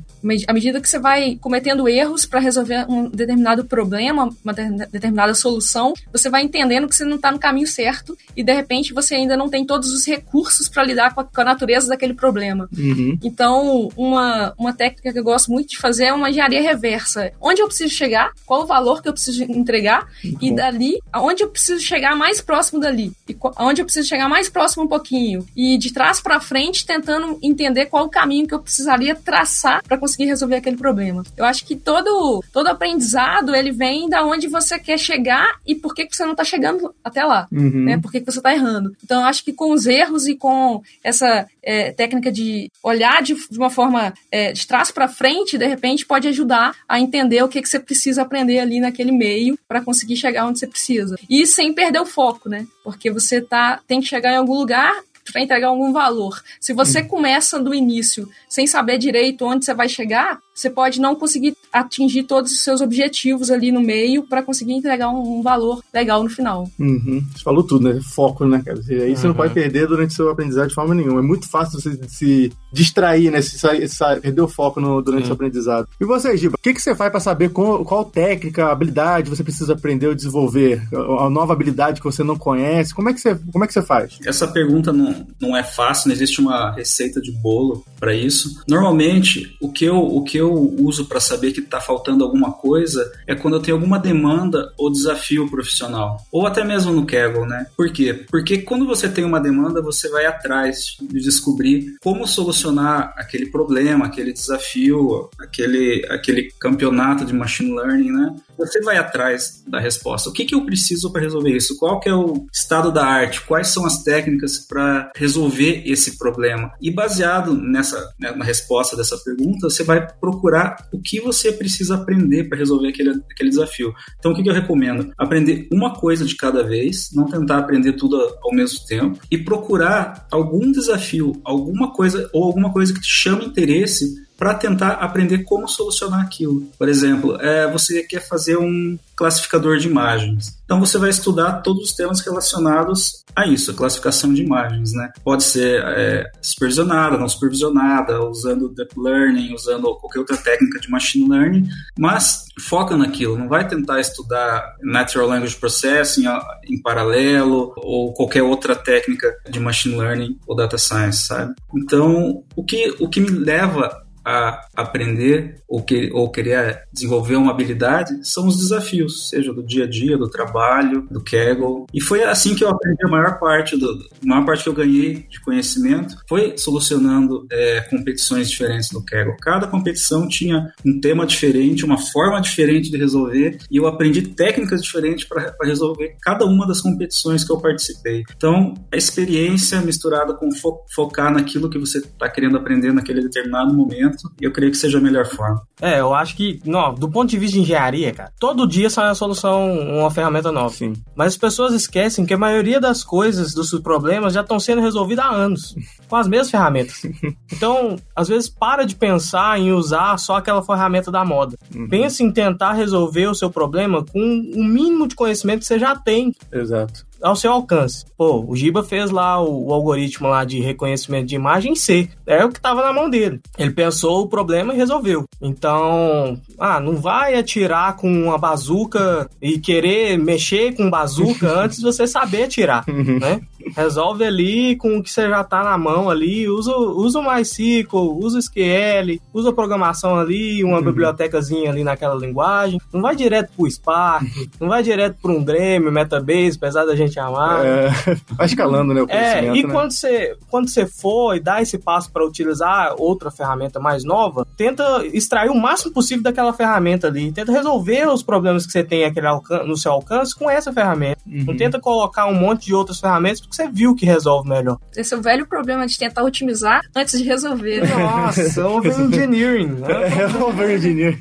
À medida que você vai cometendo erros para resolver um determinado problema, uma de- determinada solução, você vai entendendo que você não está no caminho certo e de repente você ainda não tem todos os recursos para lidar com a, com a natureza daquele problema. uhum, Então, uma, uma técnica que eu gosto muito de fazer é uma engenharia reversa. Onde eu preciso chegar, qual o valor que eu preciso entregar, e bom. dali, aonde eu preciso chegar mais próximo dali. E aonde eu preciso chegar mais próximo um pouquinho. E de trás para frente, tentando entender qual o caminho que eu precisaria traçar para conseguir resolver aquele problema. Eu acho que todo, todo aprendizado, ele vem da onde você quer chegar e por que, que você não tá chegando até lá uhum. né? Por que, que você está errando? Então, eu acho que com os erros e com essa é, técnica de olhar de, de uma forma é, de trás para frente, de repente, pode ajudar a entender o que, que você precisa aprender ali naquele meio para conseguir chegar onde você precisa. E sem perder o foco, né? Porque você tá, tem que chegar em algum lugar para entregar algum valor. Se você começa do início sem saber direito onde você vai chegar, você pode não conseguir atingir todos os seus objetivos ali no meio para conseguir entregar um, um valor legal no final. Uhum. Você falou tudo, né? Foco, né, cara? E aí você não Uhum. pode perder durante seu aprendizado de forma nenhuma. É muito fácil você se distrair, né? Se sair- sair- perder o foco no- durante Sim. seu aprendizado. E você, Giba, o que, que você faz pra saber qual, qual técnica, habilidade você precisa aprender ou desenvolver? A nova habilidade que você não conhece? Como é que você, como é que você faz? Essa pergunta não, não é fácil, não existe uma receita de bolo para isso. Normalmente, o que eu, o que eu uso para saber que está faltando alguma coisa é quando eu tenho alguma demanda ou desafio profissional. Ou até mesmo no Kaggle, né? Por quê? Porque quando você tem uma demanda, você vai atrás de descobrir como solucionar aquele problema, aquele desafio, aquele, aquele campeonato de machine learning, né? Você vai atrás da resposta. O que, que eu preciso para resolver isso? Qual que é o estado da arte? Quais são as técnicas para resolver esse problema? E baseado nessa né, na resposta dessa pergunta, você vai procurar o que você precisa aprender para resolver aquele, aquele desafio. Então, o que, que eu recomendo? Aprender uma coisa de cada vez, não tentar aprender tudo ao mesmo tempo e procurar algum desafio, alguma coisa ou alguma coisa que te chame interesse para tentar aprender como solucionar aquilo. Por exemplo, é, você quer fazer um classificador de imagens. Então você vai estudar todos os temas relacionados a isso, a classificação de imagens, né? Pode ser é, supervisionada, não supervisionada, usando deep learning, usando qualquer outra técnica de machine learning, mas foca naquilo, não vai tentar estudar natural language processing em paralelo ou qualquer outra técnica de machine learning ou data science, sabe? Então, o que, o que me leva a aprender ou, que, ou querer desenvolver uma habilidade são os desafios, seja do dia a dia, do trabalho, do Kaggle. E foi assim que eu aprendi a maior parte do, a maior parte que eu ganhei de conhecimento foi solucionando é, competições diferentes do Kaggle. Cada competição tinha um tema diferente, uma forma diferente de resolver e eu aprendi técnicas diferentes para resolver cada uma das competições que eu participei. Então, a experiência misturada com fo focar naquilo que você está querendo aprender naquele determinado momento eu creio que seja a melhor forma. É, eu acho que, não, do ponto de vista de engenharia, cara, todo dia sai uma solução, uma ferramenta nova. Sim. Mas as pessoas esquecem que a maioria das coisas, dos problemas, já estão sendo resolvidos há anos, com as mesmas ferramentas. [LAUGHS] Então, às vezes, para de pensar em usar só aquela ferramenta da moda. Uhum. Pense em tentar resolver o seu problema com o mínimo de conhecimento que você já tem. Exato ao seu alcance. Pô, o Giba fez lá o, o, algoritmo lá de reconhecimento de imagem C. É o que estava na mão dele. Ele pensou o problema e resolveu. Então, ah, não vai atirar com uma bazuca e querer mexer com bazuca [LAUGHS] antes de você saber atirar, uhum. né? Resolve ali com o que você já tá na mão ali, usa, usa o MySQL, usa o SQL, usa a programação ali, uma uhum. bibliotecazinha ali naquela linguagem. Não vai direto pro Spark, [LAUGHS] não vai direto para um Grêmio, Metabase, apesar da gente amar. É, vai escalando, né, o É, e né? quando você quando você for e dá esse passo para utilizar outra ferramenta mais nova, tenta extrair o máximo possível daquela ferramenta ali, tenta resolver os problemas que você tem aquele no seu alcance com essa ferramenta. Uhum. Não tenta colocar um monte de outras ferramentas porque você viu que resolve melhor. Esse é o velho problema de tentar otimizar antes de resolver. Nossa, over-engineering. Né? [LAUGHS] É, over-engineering.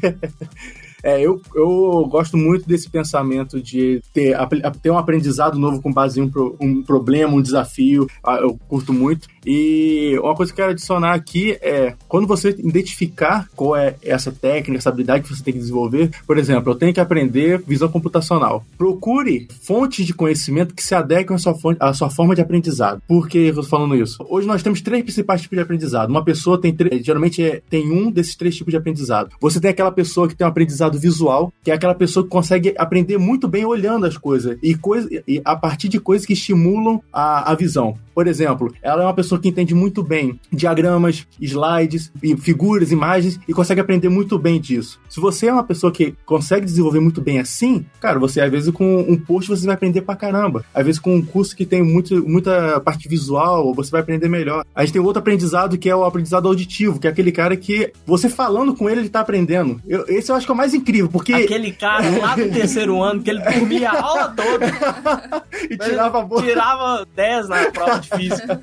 É, eu, eu gosto muito desse pensamento de ter, ter um aprendizado novo com base em um, um problema, um desafio. Ah, eu curto muito. E uma coisa que eu quero adicionar aqui é quando você identificar qual é essa técnica, essa habilidade que você tem que desenvolver, por exemplo, eu tenho que aprender visão computacional. Procure fontes de conhecimento que se adequem à sua, fonte, à sua forma de aprendizado. Por que eu estou falando isso? Hoje nós temos três principais tipos de aprendizado. Uma pessoa tem geralmente é, tem um desses três tipos de aprendizado. Você tem aquela pessoa que tem um aprendizado visual, que é aquela pessoa que consegue aprender muito bem olhando as coisas e, coisa, e a partir de coisas que estimulam a, a visão. Por exemplo, ela é uma pessoa que entende muito bem diagramas, slides, figuras, imagens e consegue aprender muito bem disso. Se você é uma pessoa que consegue desenvolver muito bem assim, cara, você às vezes com um post você vai aprender pra caramba. Às vezes com um curso que tem muito, muita parte visual, você vai aprender melhor. A gente tem outro aprendizado que é o aprendizado auditivo, que é aquele cara que você falando com ele, ele tá aprendendo. Eu, esse eu acho que é o mais incrível, porque. Aquele cara lá do terceiro ano que ele dormia a aula toda. [LAUGHS] e tirava, tirava 10 na prova de física.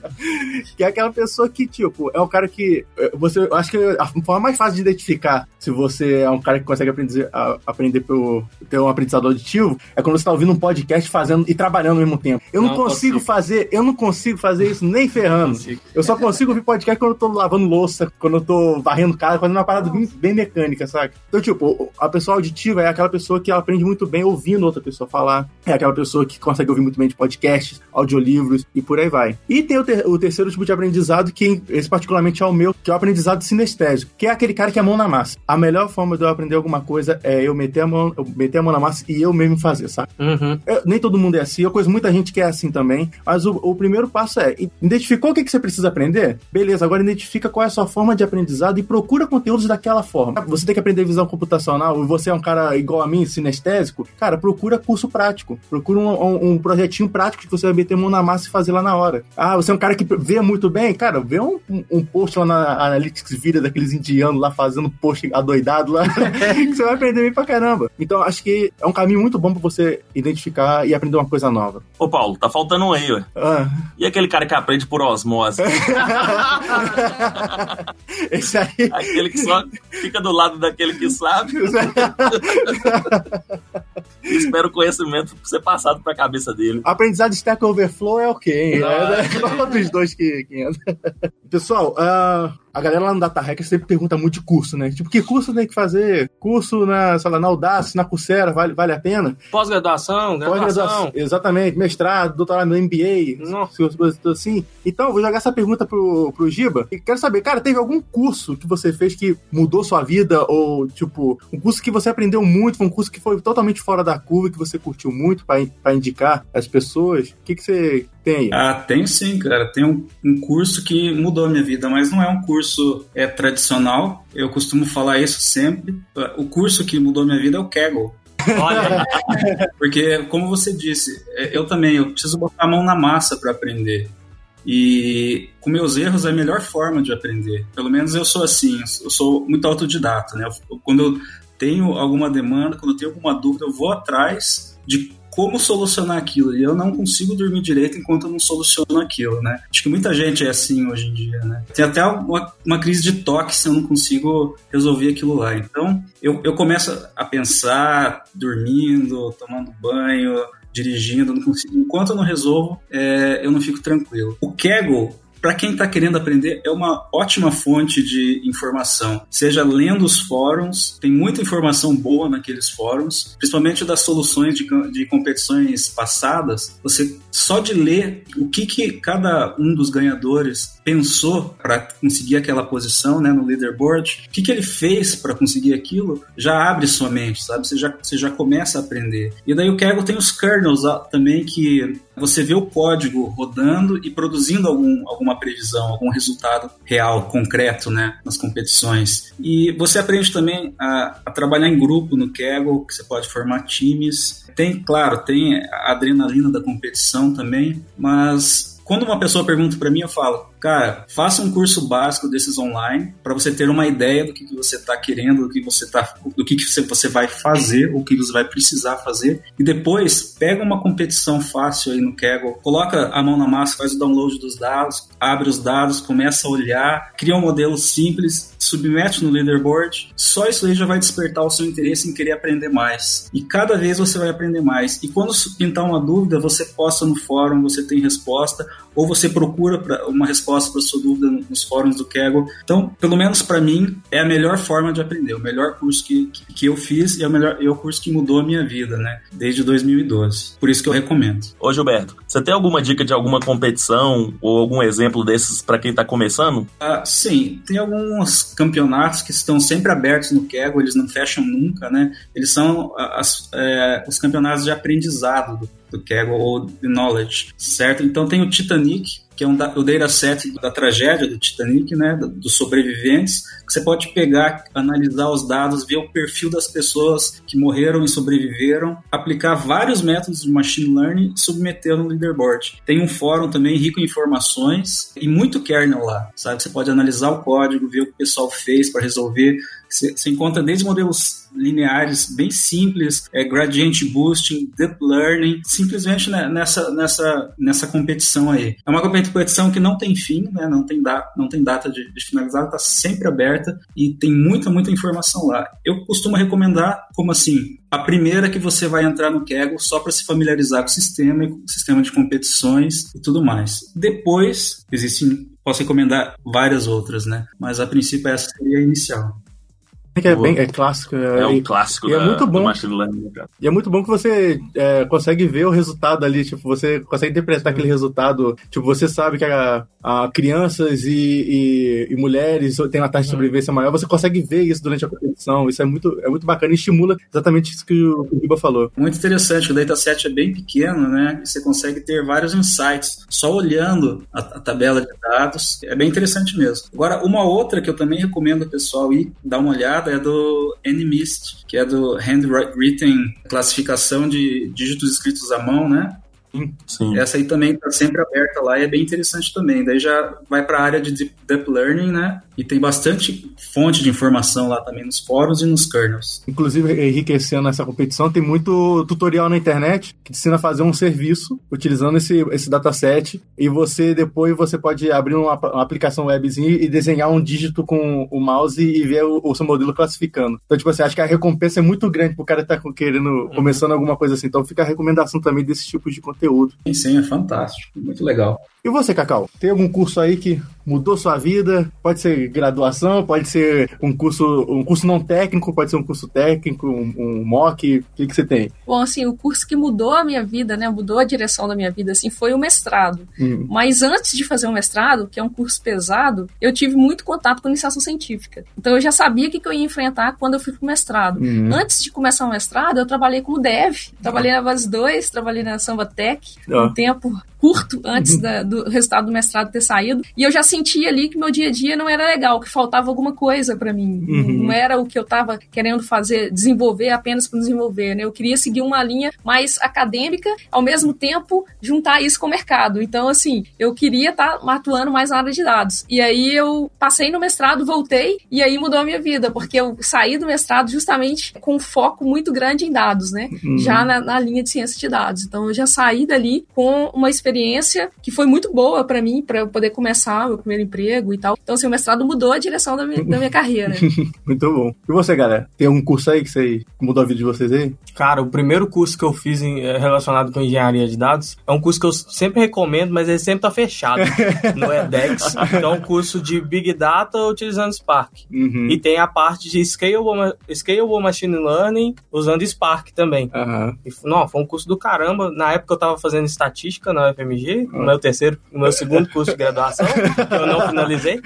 que é aquela pessoa que, tipo, é um cara que. Eh, você, eu acho que a forma mais fácil de identificar se você é um cara que consegue aprender, a, aprender pelo, ter um aprendizado auditivo é quando você tá ouvindo um podcast fazendo e trabalhando ao mesmo tempo. Eu não, não consigo, consigo, fazer, eu não consigo fazer isso nem ferrando. Eu só consigo ouvir podcast quando eu tô lavando louça, quando eu tô varrendo casa, fazendo uma parada bem, bem, mecânica, sabe? Então, tipo, a pessoa auditiva é aquela pessoa que aprende muito bem ouvindo outra pessoa falar. É aquela pessoa que consegue ouvir muito bem de podcasts, audiolivros e por aí vai. E tem o, ter, o terceiro tipo de aprendizado, que esse particularmente é o meu, que é o aprendizado sinestésico, que é aquele cara que é mão na massa. A melhor forma de eu aprender alguma coisa é eu meter a mão, meter a mão na massa e eu mesmo fazer, sabe? Uhum. Eu, nem todo mundo é assim, eu conheço muita gente que é assim também, mas o, o primeiro passo é, identificou o que, que você precisa aprender? Beleza, agora identifica qual é a sua forma de aprendizado e procura conteúdos daquela forma. Você tem que aprender visão computacional e você é um cara igual a mim, sinestésico, cara, procura curso prático, procura um, um, um projetinho prático que você vai meter a mão na massa e fazer lá na hora. Ah, você é um cara que vê muito bem, cara, vê um, um post lá na Analytics Vida daqueles indianos lá fazendo post adoidado lá, [LAUGHS] que você vai aprender bem pra caramba. Então, acho que é um caminho muito bom pra você identificar e aprender uma coisa nova. Ô, Paulo, tá faltando um aí, ué. Ah. E aquele cara que aprende por osmose? [LAUGHS] Esse aí. Aquele que só fica do lado daquele que sabe. [LAUGHS] Espero o conhecimento ser passado pra cabeça dele. Aprendizado de Stack Overflow é ok, hein? É, dos dois que, que entra. Pessoal, uh, a galera lá no Data Hacker sempre pergunta muito de curso, né? Tipo, que curso tem que fazer? Curso na, sei lá, na Audace, na Coursera, vale, vale a pena? Pós-graduação, graduação. Exatamente, mestrado, doutorado no MBA, Nossa. coisas assim. Então, vou jogar essa pergunta pro, pro Giba. E quero saber, cara, teve algum curso que você fez que mudou sua vida? Ou, tipo, um curso que você aprendeu muito, foi um curso que foi totalmente fora da curva, que você curtiu muito pra, pra indicar as pessoas? O que, que você tem? Ah, tenho sim, cara. Tem um, um curso que mudou a minha vida, mas não é um curso é, tradicional. Eu costumo falar isso sempre. O curso que mudou a minha vida é o Kaggle. Olha, [LAUGHS] Porque, como você disse, é, eu também eu preciso botar a mão na massa para aprender. E com meus erros é a melhor forma de aprender. Pelo menos eu sou assim, eu sou muito autodidata, né? Eu- Quando eu tenho alguma demanda, quando eu tenho alguma dúvida, eu vou atrás de como solucionar aquilo. E eu não consigo dormir direito enquanto eu não soluciono aquilo, né? Acho que muita gente é assim hoje em dia, né? Tem até uma, uma crise de toque se eu não consigo resolver aquilo lá. Então, eu, eu começo a pensar, dormindo, tomando banho, dirigindo, não consigo. enquanto eu não resolvo, é, eu não fico tranquilo. O Kaggle, para quem está querendo aprender, é uma ótima fonte de informação. Seja lendo os fóruns, tem muita informação boa naqueles fóruns, principalmente das soluções de, de competições passadas. Você só de ler o que, que cada um dos ganhadores pensou para conseguir aquela posição né, no leaderboard, o que, que ele fez para conseguir aquilo, já abre sua mente, sabe? Você já, você já começa a aprender. E daí o Kaggle tem os kernels também que você vê o código rodando e produzindo algum, alguma previsão, algum resultado real, concreto, né, nas competições. E você aprende também a, a trabalhar em grupo no Kaggle, que você pode formar times. Tem, claro, tem a adrenalina da competição também, mas quando uma pessoa pergunta para mim, eu falo, cara, faça um curso básico desses online para você ter uma ideia do que, que você está querendo, do que você tá, do que, que você, você vai fazer, o que você vai precisar fazer, e depois pega uma competição fácil aí no Kaggle, coloca a mão na massa, faz o download dos dados, abre os dados, começa a olhar, cria um modelo simples, submete no leaderboard, só isso aí já vai despertar o seu interesse em querer aprender mais. E cada vez você vai aprender mais. E quando pintar uma dúvida, você posta no fórum, você tem resposta, ou você procura uma resposta para sua dúvida nos fóruns do Kaggle. Então, pelo menos para mim, é a melhor forma de aprender, o melhor curso que, que, que eu fiz e é o melhor é o curso que mudou a minha vida, né? Desde 2012. Por isso que eu recomendo. Ô Gilberto, você tem alguma dica de alguma competição ou algum exemplo desses pra quem tá começando? Ah, sim, tem alguns campeonatos que estão sempre abertos no Kaggle, eles não fecham nunca, né? Eles são as- é, os campeonatos de aprendizado do, Kaggle ou de Knowledge, certo? Então tem o Titanic, que é um da, o dataset da tragédia do Titanic, né? do- Dos sobreviventes, que você pode pegar, analisar os dados, ver o perfil das pessoas que morreram e sobreviveram, aplicar vários métodos de machine learning e submeter no leaderboard. Tem um fórum também rico em informações e muito kernel lá, sabe? Você pode analisar o código, ver o que o pessoal fez para resolver. Você, encontra desde modelos lineares bem simples, é, gradient boosting, deep learning, simplesmente nessa, nessa, nessa competição aí. É uma competição que não tem fim, né, não, tem da, não tem data de, de finalizar, está sempre aberta e tem muita, muita informação lá. Eu costumo recomendar, como assim, a primeira que você vai entrar no Kaggle só para se familiarizar com o sistema com o sistema de competições e tudo mais. Depois, existem, posso recomendar várias outras, né? Mas a princípio essa seria a inicial. Que é, bem, é clássico. É e- um clássico e é da, muito bom. do machine learning. né, cara? E é muito bom que você é, consegue ver o resultado ali, tipo, você consegue interpretar aquele resultado. Tipo, você sabe que a, a crianças e, e, e mulheres têm uma taxa de sobrevivência maior, você consegue ver isso durante a competição. Isso é muito, é muito bacana e estimula exatamente isso que o, que o Giba falou. Muito interessante, o dataset é bem pequeno, né? E você consegue ter vários insights só olhando a, a tabela de dados. É bem interessante mesmo. Agora, uma outra que eu também recomendo o pessoal ir dar uma olhada é do NMIST, que é do Handwritten Classificação de Dígitos Escritos à Mão, né? Sim. Essa aí também está sempre aberta lá e é bem interessante também. Daí já vai para a área de deep, learning, né? E tem bastante fonte de informação lá também nos fóruns e nos kernels. Inclusive, enriquecendo essa competição, tem muito tutorial na internet que te ensina a fazer um serviço utilizando esse, esse dataset e você depois você pode abrir uma, uma aplicação webzinha e desenhar um dígito com o mouse e ver o, o seu modelo classificando. Então, tipo assim, acho que a recompensa é muito grande pro cara que tá querendo, começando alguma coisa assim. Então fica a recomendação também desse tipo de conteúdo. Conteúdo. Sim, sim, é fantástico. Muito legal. E você, Cacau? Tem algum curso aí que mudou sua vida? Pode ser graduação, pode ser um curso, um curso não técnico, pode ser um curso técnico, um, um mock. O que, que você tem? Bom, assim, o curso que mudou a minha vida, né? Mudou a direção da minha vida, assim, foi o mestrado. Hum. Mas antes de fazer o mestrado, que é um curso pesado, eu tive muito contato com iniciação científica. Então eu já sabia o que, que eu ia enfrentar quando eu fui pro mestrado. Hum. Antes de começar o mestrado, eu trabalhei como dev. Trabalhei na Base 2, trabalhei na Samba Tech, oh. um tempo curto antes da, do resultado do mestrado ter saído. E eu já sentia ali que meu dia a dia não era legal, que faltava alguma coisa para mim. Uhum. Não era o que eu estava querendo fazer, desenvolver apenas para desenvolver, né? Eu queria seguir uma linha mais acadêmica, ao mesmo tempo juntar isso com o mercado. Então, assim, eu queria estar tá atuando mais na área de dados. E aí eu passei no mestrado, voltei, e aí mudou a minha vida, porque eu saí do mestrado justamente com um foco muito grande em dados, né? Uhum. Já na, na linha de ciência de dados. Então, eu já saí dali com uma experiência que foi muito boa para mim, para eu poder começar meu primeiro emprego e tal. Então, assim, o mestrado mudou a direção da minha, da minha carreira. [LAUGHS] muito bom. E você, galera? Tem algum curso aí que você mudou a vida de vocês aí? Cara, o primeiro curso que eu fiz em, eh, relacionado com engenharia de dados é um curso que eu sempre recomendo, mas ele sempre tá fechado [LAUGHS] no edX. Então, é um curso de Big Data utilizando Spark. Uhum. E tem a parte de Scalable, Scalable Machine Learning usando Spark também. Uhum. E, não, foi um curso do caramba. Na época eu tava fazendo estatística na FMG, no meu terceiro, no meu segundo curso de graduação, que eu não finalizei.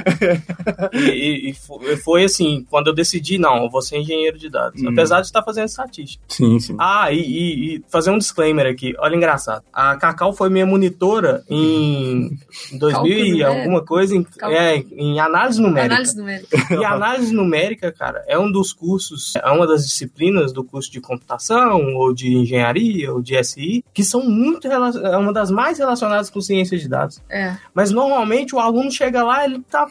E, e, e, foi assim, quando eu decidi, não, eu vou ser engenheiro de dados. Hum. Apesar de estar fazendo estatística. Sim, sim. Ah, e, e, fazer um disclaimer aqui. Olha, engraçado. A Cacau foi minha monitora em [LAUGHS] 2000 e alguma coisa, em, é, em análise numérica. Análise numérica. E análise numérica, cara, é um dos cursos, é uma das disciplinas do curso de computação, ou de engenharia, ou de SI, que são muito, é uma das mais relacionadas com ciência de dados. É. Mas normalmente o aluno chega lá, ele tá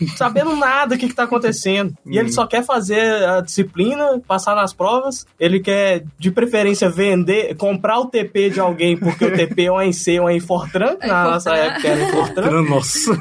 [LAUGHS] sabendo nada do que, está acontecendo. E ele hum. só quer fazer a disciplina, passar nas provas. Ele quer, de preferência, vender, comprar o TP de alguém, porque o TP é um ENC ou um Fortran, é na nossa época era Fortran. Nossa.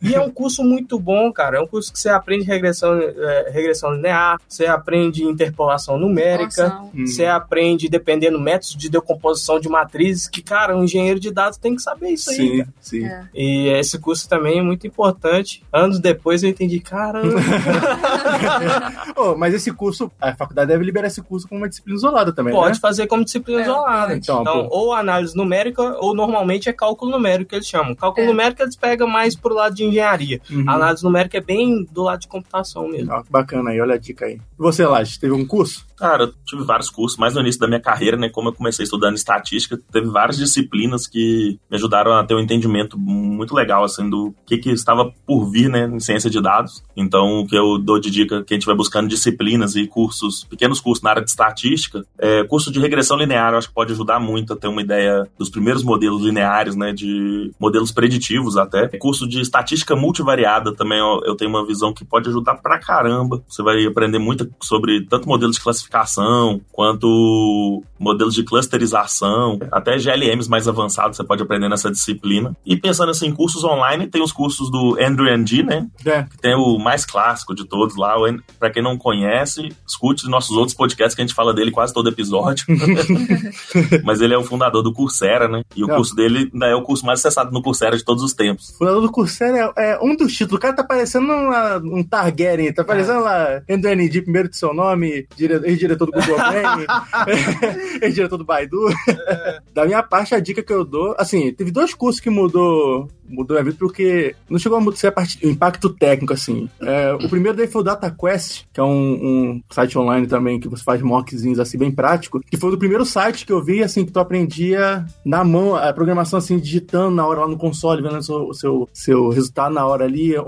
E é um curso muito bom, cara. É um curso que você aprende regressão, é, regressão linear, você aprende interpolação numérica, Nossa. você aprende, dependendo métodos de decomposição de matrizes, que, cara, um engenheiro de dados tem que saber isso sim, aí. Cara. Sim, é. E esse curso também é muito importante. Anos depois eu entendi, caramba. [LAUGHS] oh, mas esse curso, a faculdade deve liberar esse curso como uma disciplina isolada também, Pode né? fazer como disciplina é, isolada. Então, então ou análise numérica, ou normalmente é cálculo numérico que eles chamam. Cálculo é. numérico eles pegam mais pro lado de engenharia. Uhum. A análise numérica é bem do lado de computação mesmo. Ah, bacana aí, olha a dica aí. E você, Laje, teve um curso? Cara, eu tive vários cursos, mais no início da minha carreira, né? Como eu comecei estudando estatística, teve várias disciplinas que me ajudaram a ter um entendimento muito legal, assim, do que, que estava por vir, né, em ciência de dados. Então, o que eu dou de dica, quem estiver buscando disciplinas e cursos, pequenos cursos na área de estatística, é, curso de regressão linear, eu acho que pode ajudar muito a ter uma ideia dos primeiros modelos lineares, né, de modelos preditivos até. Curso de estatística multivariada também, eu, tenho uma visão que pode ajudar pra caramba. Você vai aprender muito sobre tanto modelos de classificação, quanto modelos de clusterização, até GLMs mais avançados você pode aprender nessa disciplina. E pensando assim, em cursos online, tem os cursos do Andrew Ng, né? É. Que tem o mais clássico de todos lá. Para quem não conhece, escute nossos outros podcasts que a gente fala dele quase todo episódio. [LAUGHS] [LAUGHS] Mas ele é o fundador do Coursera, né? E o não. curso dele ainda é o curso mais acessado no Coursera de todos os tempos. O fundador do Coursera é, é um dos títulos. O cara tá parecendo uma, um Targaryen, tá parecendo é. lá Andrew Ng, primeiro de seu nome, diretor ex-diretor do Google Brain, [LAUGHS] [LAUGHS] ex-diretor do Baidu. É. [LAUGHS] Da minha parte, a dica que eu dou, assim, teve dois cursos que mudou mudou a vida porque não chegou a ser a parte, o impacto técnico, assim. É, o primeiro daí foi o DataQuest, que é um, um, site online também que você faz mockzinhos assim bem prático, que foi o primeiro site que eu vi, assim, que tu aprendia na mão, a programação assim, digitando na hora lá no console, vendo o seu, seu, seu resultado na hora ali, a,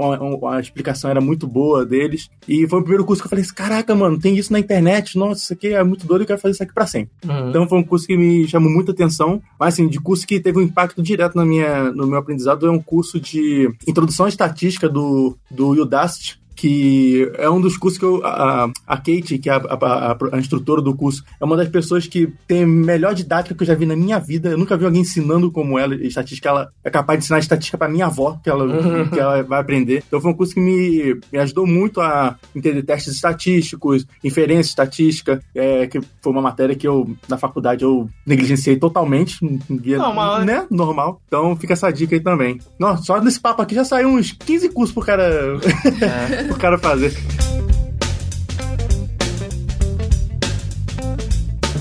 a, explicação era muito boa deles. E foi o primeiro curso que eu falei assim, caraca, mano, tem isso na internet, nossa, isso aqui é muito doido, eu quero fazer isso aqui pra sempre. Uhum. Então foi um curso que me chamou muita atenção, mas assim, de curso que teve um impacto direto na minha, no meu aprendizado, é um curso de introdução à estatística do, do Udacity, que é um dos cursos que eu. A, a Kate, que é a, a, a, instrutora do curso, é uma das pessoas que tem a melhor didática que eu já vi na minha vida. Eu nunca vi alguém ensinando como ela, estatística. Ela é capaz de ensinar estatística pra minha avó, que ela, que ela vai aprender. Então foi um curso que me, me ajudou muito a entender testes estatísticos, inferência estatística, é, que foi uma matéria que eu, na faculdade, eu negligenciei totalmente. Via, normal, né? né? Normal. Então fica essa dica aí também. Nossa, só nesse papo aqui já saiu uns 15 cursos pro cara, é. [LAUGHS] pro cara fazer.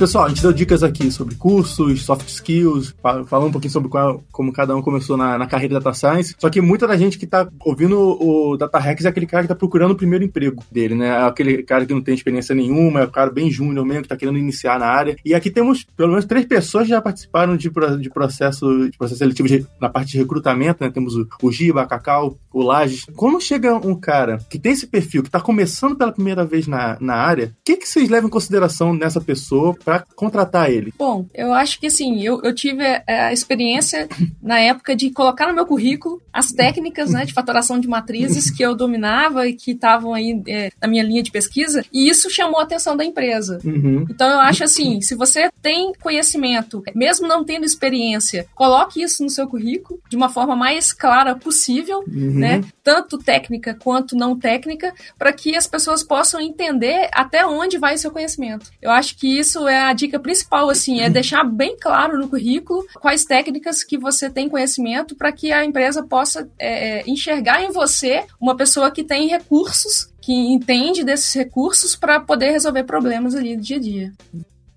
Pessoal, a gente deu dicas aqui sobre cursos, soft skills, falando um pouquinho sobre qual, como cada um começou na, na carreira Data Science. Só que muita da gente que tá ouvindo o Data Hacks é aquele cara que tá procurando o primeiro emprego dele, né? É aquele cara que não tem experiência nenhuma, é o cara bem júnior mesmo, que tá querendo iniciar na área. E aqui temos pelo menos três pessoas que já participaram de, de processo de processo seletivo de, na parte de recrutamento, né? Temos o, o Giba, a Cacau, o Lages. Quando chega um cara que tem esse perfil, que tá começando pela primeira vez na, na área, o que, que vocês levam em consideração nessa pessoa para contratar ele? Bom, eu acho que assim, eu, eu tive é, a experiência [LAUGHS] na época de colocar no meu currículo as técnicas né, de fatoração de matrizes que eu dominava e que estavam aí é, na minha linha de pesquisa, e isso chamou a atenção da empresa. Uhum. Então eu acho assim, se você tem conhecimento, mesmo não tendo experiência, coloque isso no seu currículo de uma forma mais clara possível, uhum. né? Tanto técnica quanto não técnica, para que as pessoas possam entender até onde vai seu conhecimento. Eu acho que isso é a dica principal, assim, é deixar bem claro no currículo quais técnicas que você tem conhecimento para que a empresa possa é, é, enxergar em você uma pessoa que tem recursos, que entende desses recursos para poder resolver problemas ali do dia a dia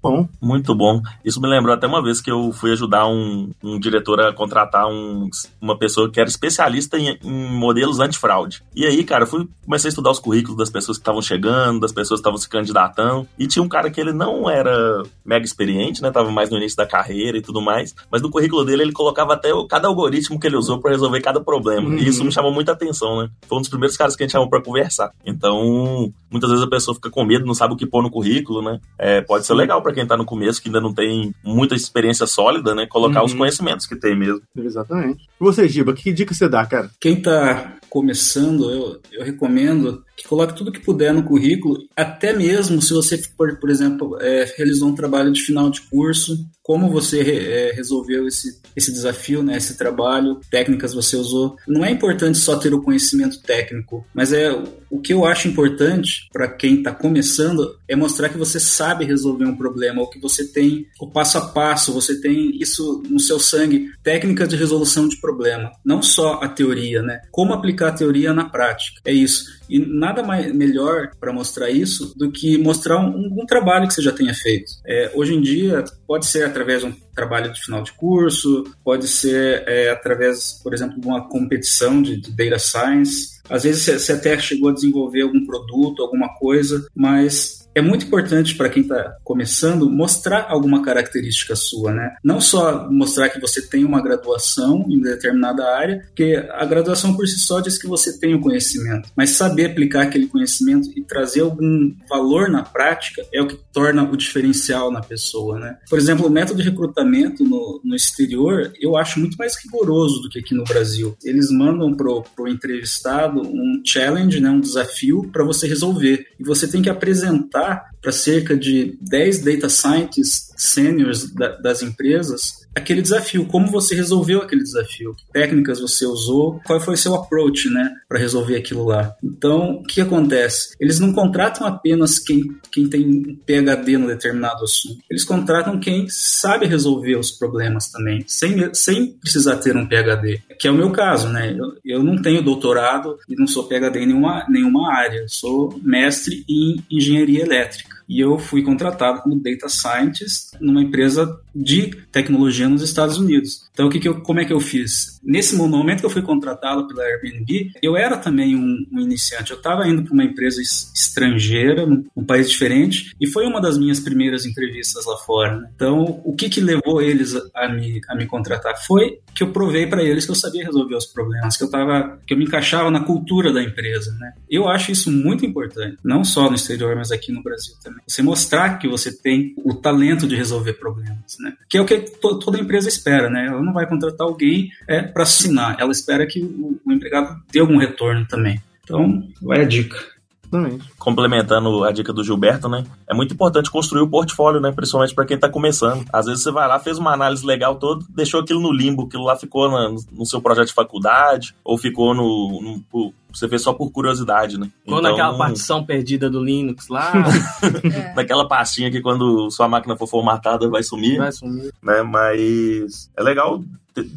bom, muito bom. Isso me lembrou até uma vez que eu fui ajudar um, um diretor a contratar um, uma pessoa que era especialista em, em modelos antifraude. E aí, cara, eu fui, comecei a estudar os currículos das pessoas que estavam chegando, das pessoas que estavam se candidatando. E tinha um cara que ele não era mega experiente, né? Tava mais no início da carreira e tudo mais. Mas no currículo dele ele colocava até o, cada algoritmo que ele usou para resolver cada problema. Uhum. E isso me chamou muita atenção, né? Foi um dos primeiros caras que a gente chamou para conversar. Então, muitas vezes a pessoa fica com medo, não sabe o que pôr no currículo, né? É, pode ser legal para quem está no começo, que ainda não tem muita experiência sólida, né? Colocar uhum. os conhecimentos que tem mesmo. Exatamente. E você, Giba, que dica você dá, cara? Quem está começando, eu, eu recomendo que coloque tudo que puder no currículo, até mesmo se você, por, por exemplo, é, realizou um trabalho de final de curso, como você é, resolveu esse, esse desafio, né, esse trabalho, técnicas você usou. Não é importante só ter o conhecimento técnico, mas é o que eu acho importante para quem está começando é mostrar que você sabe resolver um problema, ou que você tem o passo a passo, você tem isso no seu sangue, técnicas de resolução de problema, não só a teoria, né? Como aplicar a teoria na prática. É isso. E nada mais, melhor para mostrar isso do que mostrar um, um, trabalho que você já tenha feito. É, hoje em dia, pode ser através de um trabalho de final de curso, pode ser é, através, por exemplo, de uma competição de, de data science. Às vezes você até chegou a desenvolver algum produto, alguma coisa, mas é muito importante para quem está começando mostrar alguma característica sua, né? Não só mostrar que você tem uma graduação em determinada área, porque a graduação por si só diz que você tem o conhecimento, mas saber aplicar aquele conhecimento e trazer algum valor na prática é o que torna o diferencial na pessoa, né? Por exemplo, o método de recrutamento no, no exterior eu acho muito mais rigoroso do que aqui no Brasil. Eles mandam pro, pro entrevistado um challenge, né, um desafio para você resolver e você tem que apresentar para cerca de 10 data scientists seniors da, das empresas aquele desafio, como você resolveu aquele desafio, que técnicas você usou, qual foi o seu approach, né, para resolver aquilo lá. Então, o que acontece? Eles não contratam apenas quem, quem tem PhD no determinado assunto, eles contratam quem sabe resolver os problemas também, sem, sem precisar ter um PhD, que é o meu caso, né, eu, eu não tenho doutorado e não sou PhD em nenhuma, nenhuma área, sou mestre em engenharia elétrica e eu fui contratado como data scientist numa empresa de tecnologia nos Estados Unidos. Então, o que, que eu, como é que eu fiz? Nesse momento que eu fui contratado pela Airbnb, eu era também um, um iniciante. Eu estava indo para uma empresa estrangeira, num, país diferente, e foi uma das minhas primeiras entrevistas lá fora. Né? Então, o que, que levou eles a, me, a me contratar foi que eu provei para eles que eu sabia resolver os problemas, que eu tava, que eu me encaixava na cultura da empresa. Né? Eu acho isso muito importante, não só no exterior, mas aqui no Brasil também. Você mostrar que você tem o talento de resolver problemas, né? Que é o que to toda empresa espera, né? Ela não vai contratar alguém é, para assinar, ela espera que o, o empregado dê algum retorno também. Então, vai a dica. Exatamente. complementando a dica do Gilberto, né? É muito importante construir o portfólio, né? Principalmente para quem tá começando. Às vezes você vai lá, fez uma análise legal toda, deixou aquilo no limbo, aquilo lá ficou na- no seu projeto de faculdade, ou ficou no. no- por- você fez só por curiosidade, né? Ou naquela partição perdida do Linux lá, [LAUGHS] É. Naquela pastinha que quando sua máquina for formatada vai sumir, vai sumir. né? Mas é legal.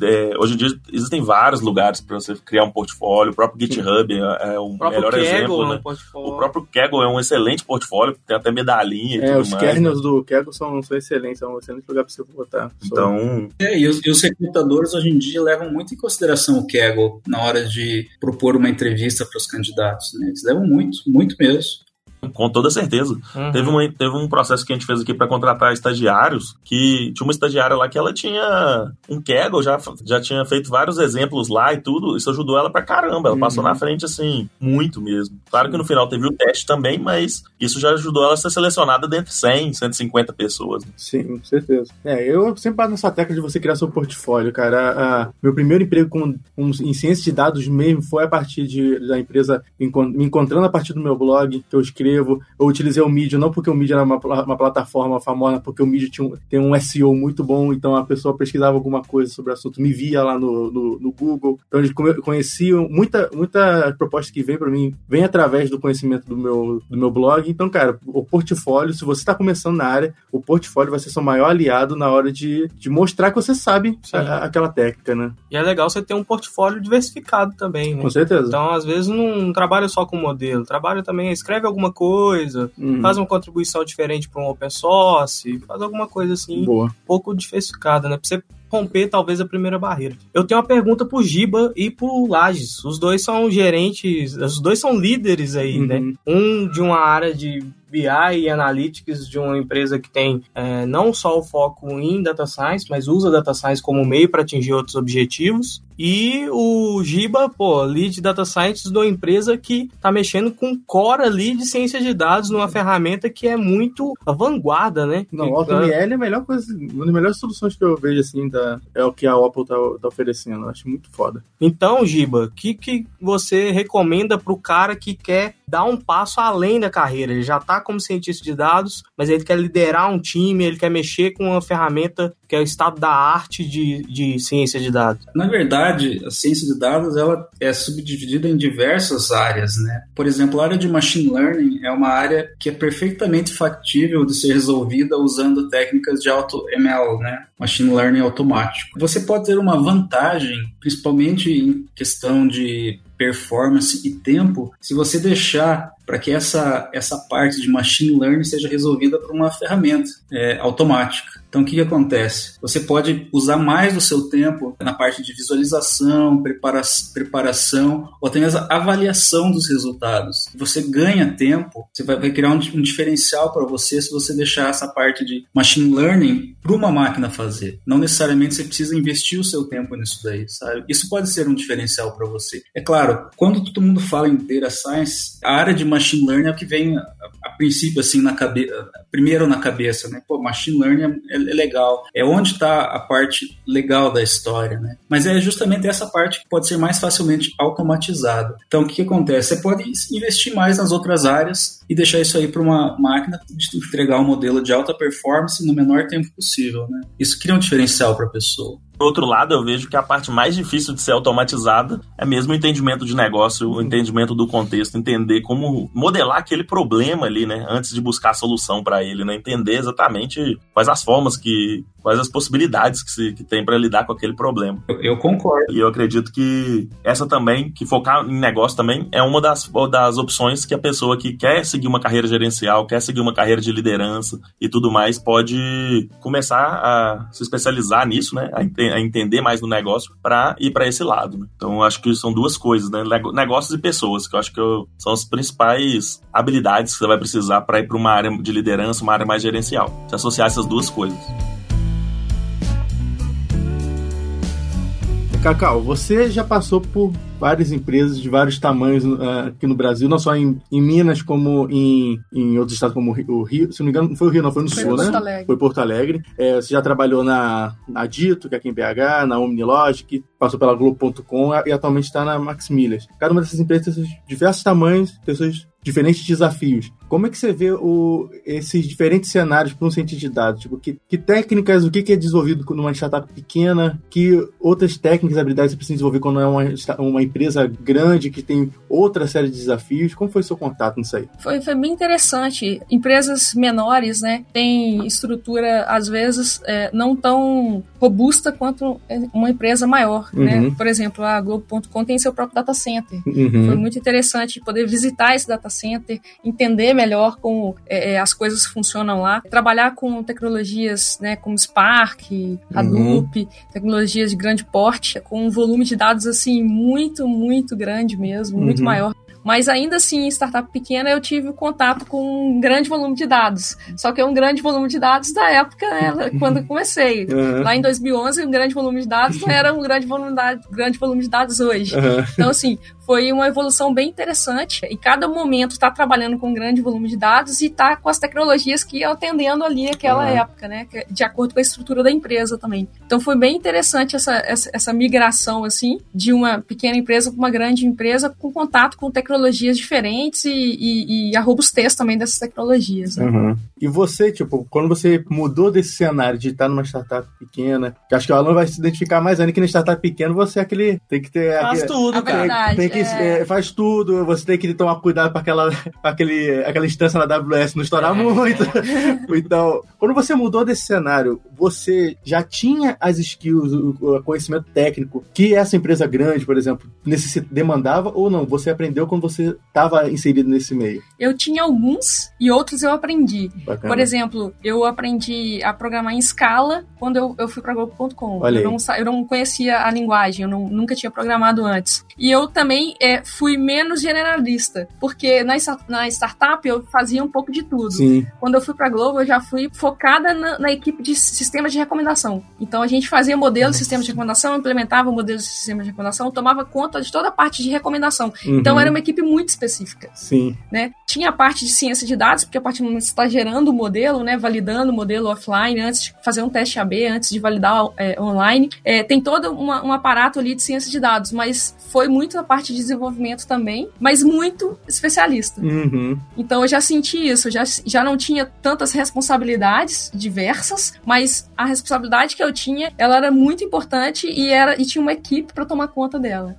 É, hoje em dia existem vários lugares para você criar um portfólio. O próprio GitHub é, é o O próprio melhor Kaggle exemplo, é um né? O próprio Kaggle é um excelente portfólio, tem até medalhinha e É, tudo os mais. né? kernels do Kaggle são, são excelentes, é um excelente lugar pra você botar. Então, É, e os, e os recrutadores hoje em dia levam muito em consideração o Kaggle na hora de propor uma entrevista para os candidatos. Né? Eles levam muito, muito mesmo. Com toda certeza. Uhum. Teve, um, teve um processo que a gente fez aqui para contratar estagiários, que tinha uma estagiária lá que ela tinha um Kaggle, já, já tinha feito vários exemplos lá e tudo, isso ajudou ela pra caramba, ela Uhum. passou na frente, assim, muito mesmo. Claro que no final teve o teste também, mas isso já ajudou ela a ser selecionada dentre 100, 150 pessoas. né? Sim, com certeza. É, eu sempre bato nessa tecla de você criar seu portfólio, cara. A- meu primeiro emprego com, com- em ciência de dados mesmo foi a partir de, da empresa me encon- me encontrando a partir do meu blog, que eu escrevo. Eu utilizei o Medium, não porque o Medium era uma, uma plataforma famosa, porque o Medium tinha um- tem um SEO muito bom, então a pessoa pesquisava alguma coisa sobre o assunto, me via lá no, no, no Google. Então eles conheciam muita, muita proposta que vem para mim, vem através do conhecimento do meu, do meu blog. Então, cara, o portfólio, se você está começando na área, o portfólio vai ser seu maior aliado na hora de, de mostrar que você sabe a- aquela técnica, né? E é legal você ter um portfólio diversificado também, né? Com certeza. Então, às vezes, não trabalha só com modelo, trabalha também, escreve alguma coisa, Uhum. faz uma contribuição diferente para um open source, faz alguma coisa assim, Boa. um pouco diversificada, né? Pra você romper talvez a primeira barreira. Eu tenho uma pergunta pro Giba e pro Lages. Os dois são gerentes, os dois são líderes aí, Uhum. né? Um de uma área de BI e Analytics de uma empresa que tem é, não só o foco em Data Science, mas usa Data Science como meio para atingir outros objetivos. E o Giba, pô, lead Data Science de uma empresa que tá mexendo com core ali de ciência de dados numa ferramenta que é muito a vanguarda, né? Não, o AutoML é a melhor coisa, uma das melhores soluções que eu vejo, assim, da, é o que a Apple tá, tá oferecendo. Eu acho muito foda. Então, Giba, o que, que você recomenda para o cara que quer dar um passo além da carreira? Ele já está como cientista de dados, mas ele quer liderar um time, ele quer mexer com uma ferramenta que é o estado da arte de, de ciência de dados. Na verdade, a ciência de dados ela é subdividida em diversas áreas, né? Por exemplo, a área de machine learning é uma área que é perfeitamente factível de ser resolvida usando técnicas de AutoML, né? Machine learning automático. Você pode ter uma vantagem, principalmente em questão de performance e tempo, se você deixar para que essa, essa parte de machine learning seja resolvida por uma ferramenta é, automática. Então, o que, que acontece? Você pode usar mais do seu tempo na parte de visualização, prepara preparação ou até mesmo avaliação dos resultados. Você ganha tempo, você vai, vai criar um, um diferencial para você se você deixar essa parte de machine learning para uma máquina fazer. Não necessariamente você precisa investir o seu tempo nisso daí, sabe? Isso pode ser um diferencial para você. É claro, quando todo mundo fala em data science, a área de machine learning é o que vem a, a princípio assim na cabeça, primeiro na cabeça, né? Pô, machine learning é, é legal, é onde está a parte legal da história, né? Mas é justamente essa parte que pode ser mais facilmente automatizada. Então, o que, que acontece? Você pode investir mais nas outras áreas e deixar isso aí para uma máquina de entregar um modelo de alta performance no menor tempo possível, né? Isso cria um diferencial para a pessoa. Por outro lado, eu vejo que a parte mais difícil de ser automatizada é mesmo o entendimento de negócio, o entendimento do contexto, entender como modelar aquele problema ali, né, antes de buscar a solução para ele, né, entender exatamente quais as formas que, quais as possibilidades que, se, que tem para lidar com aquele problema. Eu, eu, concordo. E eu acredito que essa também, que focar em negócio também, é uma das, das opções que a pessoa que quer seguir uma carreira gerencial, quer seguir uma carreira de liderança e tudo mais, pode começar a se especializar nisso, né, a a entender mais do negócio para ir para esse lado. Né? Então, acho que são duas coisas, né? Negócios e pessoas, que eu acho que eu, são as principais habilidades que você vai precisar para ir para uma área de liderança, uma área mais gerencial. Se associar essas duas coisas. Cacau, você já passou por várias empresas de vários tamanhos uh, aqui no Brasil, não só em, em Minas, como em, em outros estados, como o Rio. Se não me engano, não foi o Rio, não, foi no Foi Sul, Porto né? Alegre. Foi Porto Alegre. É, você já trabalhou na, na Dito, que é aqui em BH, na Omnilogic, passou pela Globo.com e atualmente está na Max Milhas. Cada uma dessas empresas tem seus diversos tamanhos, tem seus diferentes desafios. Como é que você vê o, esses diferentes cenários para um cientista de dados? Tipo, que, que técnicas, o que, que é desenvolvido numa startup pequena? Que outras técnicas e habilidades você precisa desenvolver quando é uma, uma empresa grande que tem outra série de desafios? Como foi o seu contato nisso aí? Foi, foi bem interessante. Empresas menores, né, têm estrutura, às vezes, é, não tão robusta quanto uma empresa maior, né? Uhum. Por exemplo, a Globo.com tem seu próprio data center. Foi Uhum. muito interessante poder visitar esse data center, entender melhor como é, é, as coisas funcionam lá, trabalhar com tecnologias né, como Spark, Hadoop, tecnologias de grande porte, com um volume de dados assim muito, muito grande mesmo, muito Uhum. maior. Mas ainda assim, em startup pequena, eu tive contato com um grande volume de dados. Só que é um grande volume de dados da época, né, quando eu comecei. [LAUGHS] Uhum. Lá em 2011, um grande volume de dados não era um grande volume de dados, grande volume de dados hoje. Uhum. Então, assim, foi uma evolução bem interessante. E cada momento está trabalhando com um grande volume de dados e está com as tecnologias que iam atendendo ali aquela Uhum. época, né? que- De acordo com a estrutura da empresa também. Então foi bem interessante essa, essa, essa migração, assim, de uma pequena empresa para uma grande empresa com contato com tecnologias diferentes e, e, e a robustez também dessas tecnologias. Né? Uhum. E você, tipo, quando você mudou desse cenário de estar numa startup pequena, que acho que o Alan vai se identificar mais ainda que na startup pequena você é aquele. Tem que ter. Faz aquele, tudo, A cara. verdade, tem que, é. é, faz tudo, você tem que tomar cuidado para aquela, [LAUGHS] pra aquele, aquela instância na AWS não estourar muito. [LAUGHS] então, quando você mudou desse cenário, você já tinha as skills, o, conhecimento técnico que essa empresa grande, por exemplo, demandava ou não? Você aprendeu quando você estava inserido nesse meio? Eu tinha alguns e outros eu aprendi. Bacana. Por exemplo, eu aprendi a programar em Scala quando eu, eu fui para Globo.com. Eu não, eu não conhecia a linguagem, eu não- nunca tinha programado antes. E eu também é, fui menos generalista, porque na, na startup eu fazia um pouco de tudo. Sim. Quando eu fui para Globo, eu já fui focada na, na equipe de sistemas de recomendação. Então a gente fazia modelo de sistema de recomendação, implementava o modelo de sistema de recomendação, tomava conta de toda a parte de recomendação. Então Uhum. era uma equipe muito específica Sim. né? Tinha a parte de ciência de dados, porque a partir do momento que você está gerando o modelo, né, validando o modelo offline, antes de fazer um teste AB, antes de validar é, online, é, tem todo uma- um aparato ali de ciência de dados, mas foi muito a parte de desenvolvimento também, mas muito especialista. Uhum. Então eu já senti isso, já, já não tinha tantas responsabilidades diversas, mas a responsabilidade que eu tinha, ela era muito importante e, era, e tinha uma equipe para tomar conta dela.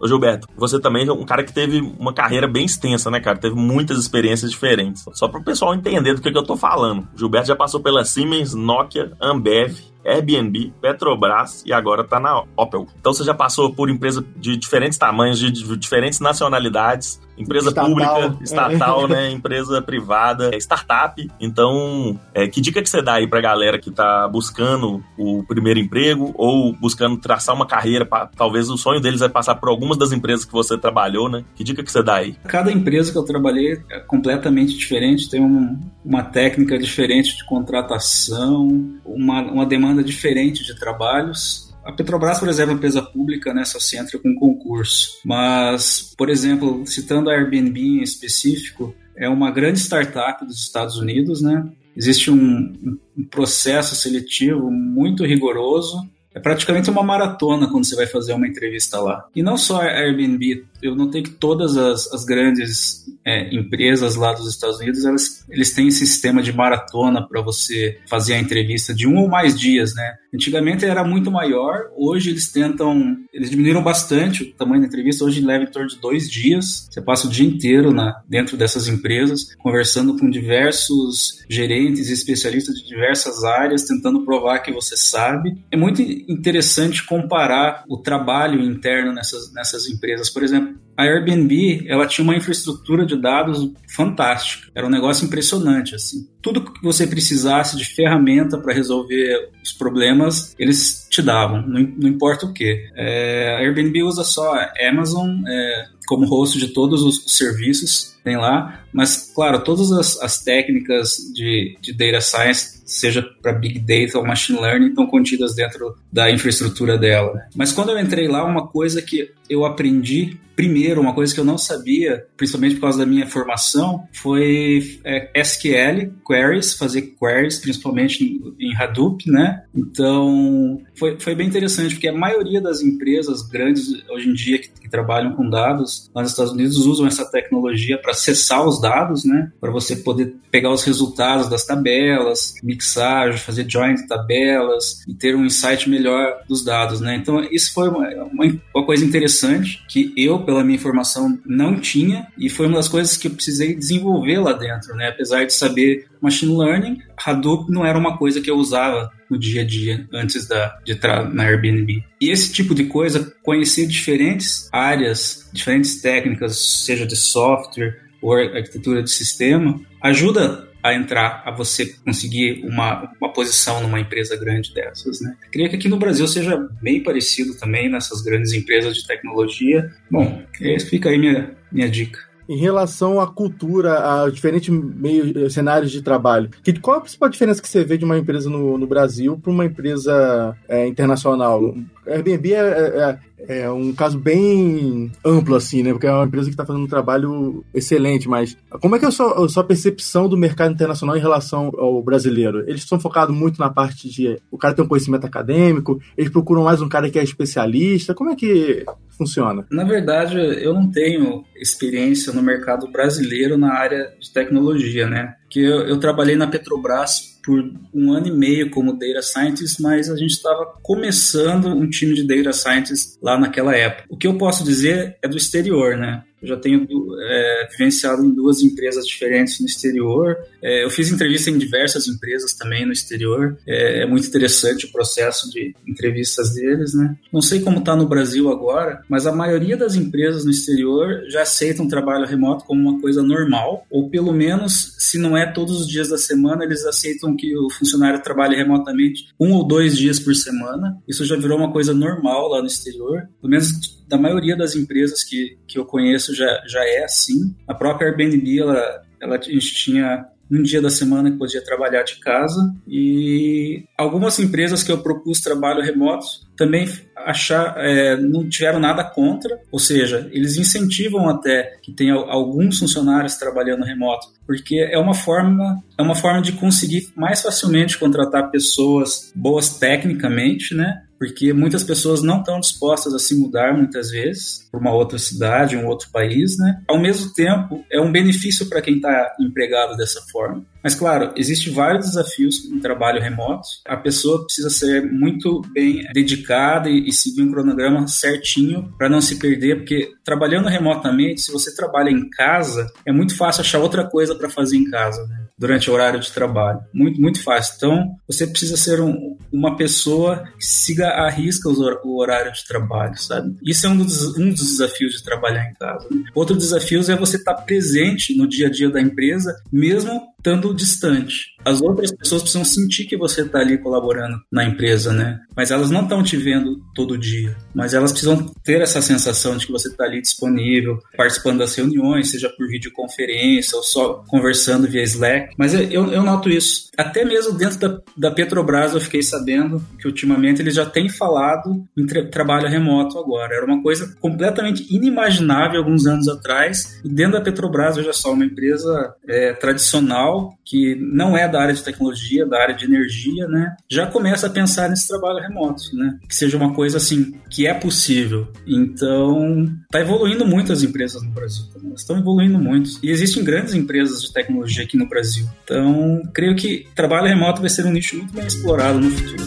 Ô Gilberto, você também é um cara que teve uma carreira bem extensa, né, cara? Teve muitas experiências diferentes. Só para o pessoal entender do que, que eu tô falando. O Gilberto já passou pela Siemens, Nokia, Ambev, Airbnb, Petrobras e agora tá na Opel. Então você já passou por empresa de diferentes tamanhos, de, diferentes nacionalidades, empresa Estatal. pública, estatal, né, [LAUGHS] empresa privada, é, startup. Então, é, que dica que você dá aí pra galera que tá buscando o primeiro emprego ou buscando traçar uma carreira, pra- talvez o sonho deles é passar por algumas das empresas que você trabalhou, né? Que dica que você dá aí? Cada empresa que eu trabalhei é completamente diferente, tem um- uma técnica diferente de contratação, uma, uma demanda diferente de trabalhos. A Petrobras, por exemplo, é uma empresa pública, né, só se entra com concurso. Mas, por exemplo, citando a Airbnb em específico, é uma grande startup dos Estados Unidos, né? Existe um, um processo seletivo muito rigoroso. É praticamente uma maratona quando você vai fazer uma entrevista lá. E não só a Airbnb, eu notei que todas as, as grandes é, empresas lá dos Estados Unidos, elas, eles têm esse sistema de maratona para você fazer a entrevista de um ou mais dias, né? Antigamente era muito maior, hoje eles tentam, eles diminuíram bastante o tamanho da entrevista, hoje leva em torno de dois dias, você passa o dia inteiro na, dentro dessas empresas, conversando com diversos gerentes e especialistas de diversas áreas, tentando provar que você sabe. É muito interessante comparar o trabalho interno nessas, nessas empresas. Por exemplo, a Airbnb, ela tinha uma infraestrutura de dados fantástica. Era um negócio impressionante, assim. Tudo que você precisasse de ferramenta para resolver os problemas, eles te davam, não, importa o que. É, a Airbnb usa só Amazon é, como host de todos os serviços, tem lá, mas, claro, todas as, as técnicas de, de data science, seja para Big Data ou Machine Learning, estão contidas dentro da infraestrutura dela. Mas quando eu entrei lá, uma coisa que eu aprendi Primeiro, uma coisa que eu não sabia, principalmente por causa da minha formação, foi é, SQL, queries, fazer queries, principalmente em, Hadoop, né? Então, foi, foi bem interessante, porque a maioria das empresas grandes hoje em dia que, que trabalham com dados nos Estados Unidos usam essa tecnologia para acessar os dados, né? Para você poder pegar os resultados das tabelas, mixagem, fazer join de tabelas e ter um insight melhor dos dados, né? Então, isso foi uma, uma, uma coisa interessante que eu pela minha informação, não tinha, e foi uma das coisas que eu precisei desenvolver lá dentro, né? Apesar de saber machine learning, Hadoop não era uma coisa que eu usava no dia a dia antes da, de entrar na Airbnb. E esse tipo de coisa, conhecer diferentes áreas, diferentes técnicas, seja de software ou arquitetura de sistema, ajuda a entrar, a você conseguir uma, uma posição numa empresa grande dessas, né? Queria que aqui no Brasil seja bem parecido também nessas grandes empresas de tecnologia. Bom, fica aí minha, minha dica em relação à cultura, a diferentes meio, cenários de trabalho. Que, qual a principal diferença que você vê de uma empresa no, no Brasil para uma empresa é, internacional? Airbnb é, é, é, um caso bem amplo, assim, né? Porque é uma empresa que está fazendo um trabalho excelente, mas como é que é a sua, a sua, percepção do mercado internacional em relação ao brasileiro? Eles estão focados muito na parte de o cara tem um conhecimento acadêmico, eles procuram mais um cara que é especialista. Como é que funciona? Na verdade, eu não tenho experiência no mercado brasileiro na área de tecnologia, né? Que eu, eu trabalhei na Petrobras por um ano e meio como Data Scientist, mas a gente estava começando um time de Data Scientist lá naquela época. O que eu posso dizer é do exterior, né? Já tenho é, vivenciado em duas empresas diferentes no exterior. É, eu fiz entrevista em diversas empresas também no exterior. É, é muito interessante o processo de entrevistas deles, né? Não sei como está no Brasil agora, mas a maioria das empresas no exterior já aceitam trabalho remoto como uma coisa normal, ou pelo menos, se não é todos os dias da semana, eles aceitam que o funcionário trabalhe remotamente um ou dois dias por semana. Isso já virou uma coisa normal lá no exterior. Pelo menos da maioria das empresas que, que eu conheço já, já é assim. A própria Airbnb, ela, ela, a gente tinha um dia da semana que podia trabalhar de casa e algumas empresas que eu propus trabalho remoto também achar, é, não tiveram nada contra, ou seja, eles incentivam até que tenha alguns funcionários trabalhando remoto, porque é uma forma é uma forma de conseguir mais facilmente contratar pessoas boas tecnicamente, né? Porque muitas pessoas não estão dispostas a se mudar muitas vezes para uma outra cidade, um outro país, né? Ao mesmo tempo, é um benefício para quem está empregado dessa forma. Mas claro, existem vários desafios em trabalho remoto. A pessoa precisa ser muito bem dedicada e, e seguir um cronograma certinho para não se perder, porque trabalhando remotamente, se você trabalha em casa, é muito fácil achar outra coisa para fazer em casa, né? durante o horário de trabalho. Muito, muito fácil. Então, você precisa ser um, uma pessoa que siga a risca o horário de trabalho, sabe? Isso é um dos, um dos desafios de trabalhar em casa. Outro desafio é você estar presente no dia a dia da empresa, mesmo estando distante. As outras pessoas precisam sentir que você está ali colaborando na empresa, né? Mas elas não estão te vendo todo dia. Mas elas precisam ter essa sensação de que você está ali disponível, participando das reuniões, seja por videoconferência ou só conversando via Slack. Mas eu, eu noto isso. Até mesmo dentro da, da Petrobras eu fiquei sabendo que ultimamente eles já têm falado em tra trabalho remoto agora. Era uma coisa completamente inimaginável alguns anos atrás. E dentro da Petrobras, veja só, uma empresa é, tradicional que não é da área de tecnologia, da área de energia, né, já começa a pensar nesse trabalho remoto, né, que seja uma coisa assim que é possível. Então, está evoluindo muito as empresas no Brasil, estão evoluindo muito e existem grandes empresas de tecnologia aqui no Brasil. Então, creio que trabalho remoto vai ser um nicho muito bem explorado no futuro.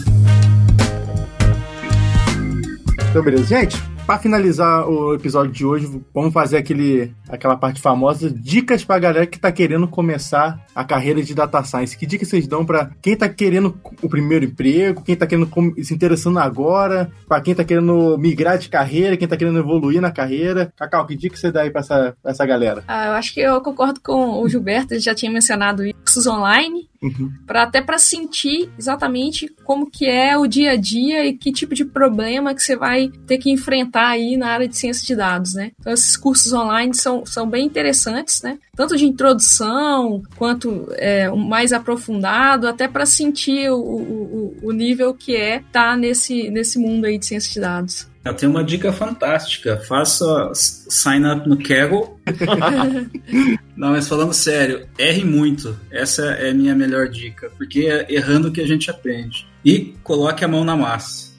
Então, beleza, gente Pra finalizar o episódio de hoje, vamos fazer aquele, aquela parte famosa, dicas pra galera que tá querendo começar a carreira de data science. Que dicas vocês dão pra quem tá querendo o primeiro emprego, quem tá querendo se interessando agora, pra quem tá querendo migrar de carreira, quem tá querendo evoluir na carreira. Cacau, que dica você dá aí pra essa, pra essa galera? Ah, eu acho que eu concordo com o Gilberto, ele já tinha mencionado cursos online, Uhum. para até para sentir exatamente como que é o dia a dia e que tipo de problema que você vai ter que enfrentar aí na área de ciência de dados, né? Então esses cursos online são, são bem interessantes, né? Tanto de introdução quanto é, mais aprofundado, até para sentir o, o, o- nível que é estar nesse, nesse mundo aí de ciência de dados. Eu tenho uma dica fantástica. Faça sign up no Kaggle. [LAUGHS] Não, mas falando sério, erre muito. Essa é a minha melhor dica. Porque é errando que a gente aprende. E coloque a mão na massa.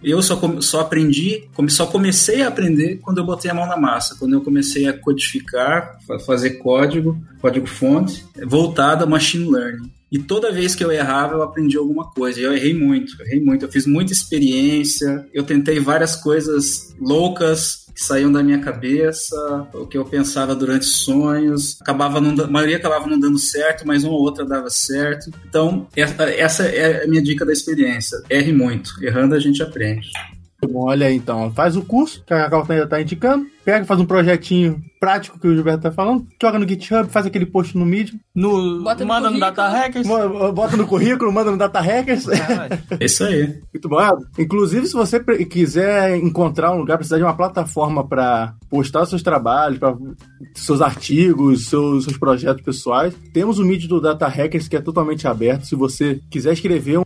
Eu só, só aprendi, só comecei a aprender quando eu botei a mão na massa. Quando eu comecei a codificar, fa- fazer código, código-fonte, voltado a machine learning. E toda vez que eu errava, eu aprendi alguma coisa. E eu errei muito, errei muito. Eu fiz muita experiência, eu tentei várias coisas loucas que saíam da minha cabeça, o que eu pensava durante sonhos. Acabava não, a maioria acabava não dando certo, mas uma ou outra dava certo. Então, essa, essa é a minha dica da experiência. Erre muito. Errando a gente aprende. Bom, olha aí então, faz o curso que a Cacau tá, tá indicando, pega, faz um projetinho prático que o Gilberto tá falando, joga no GitHub, faz aquele post no Medium, No, Bota no manda no. Data Hackers. bota no currículo, manda no Data Hackers. É [LAUGHS] isso aí. Muito bom. Inclusive, se você quiser encontrar um lugar, precisar de uma plataforma para postar seus trabalhos, para seus artigos, seus, seus projetos pessoais, temos o Medium do Data Hackers que é totalmente aberto. Se você quiser escrever um,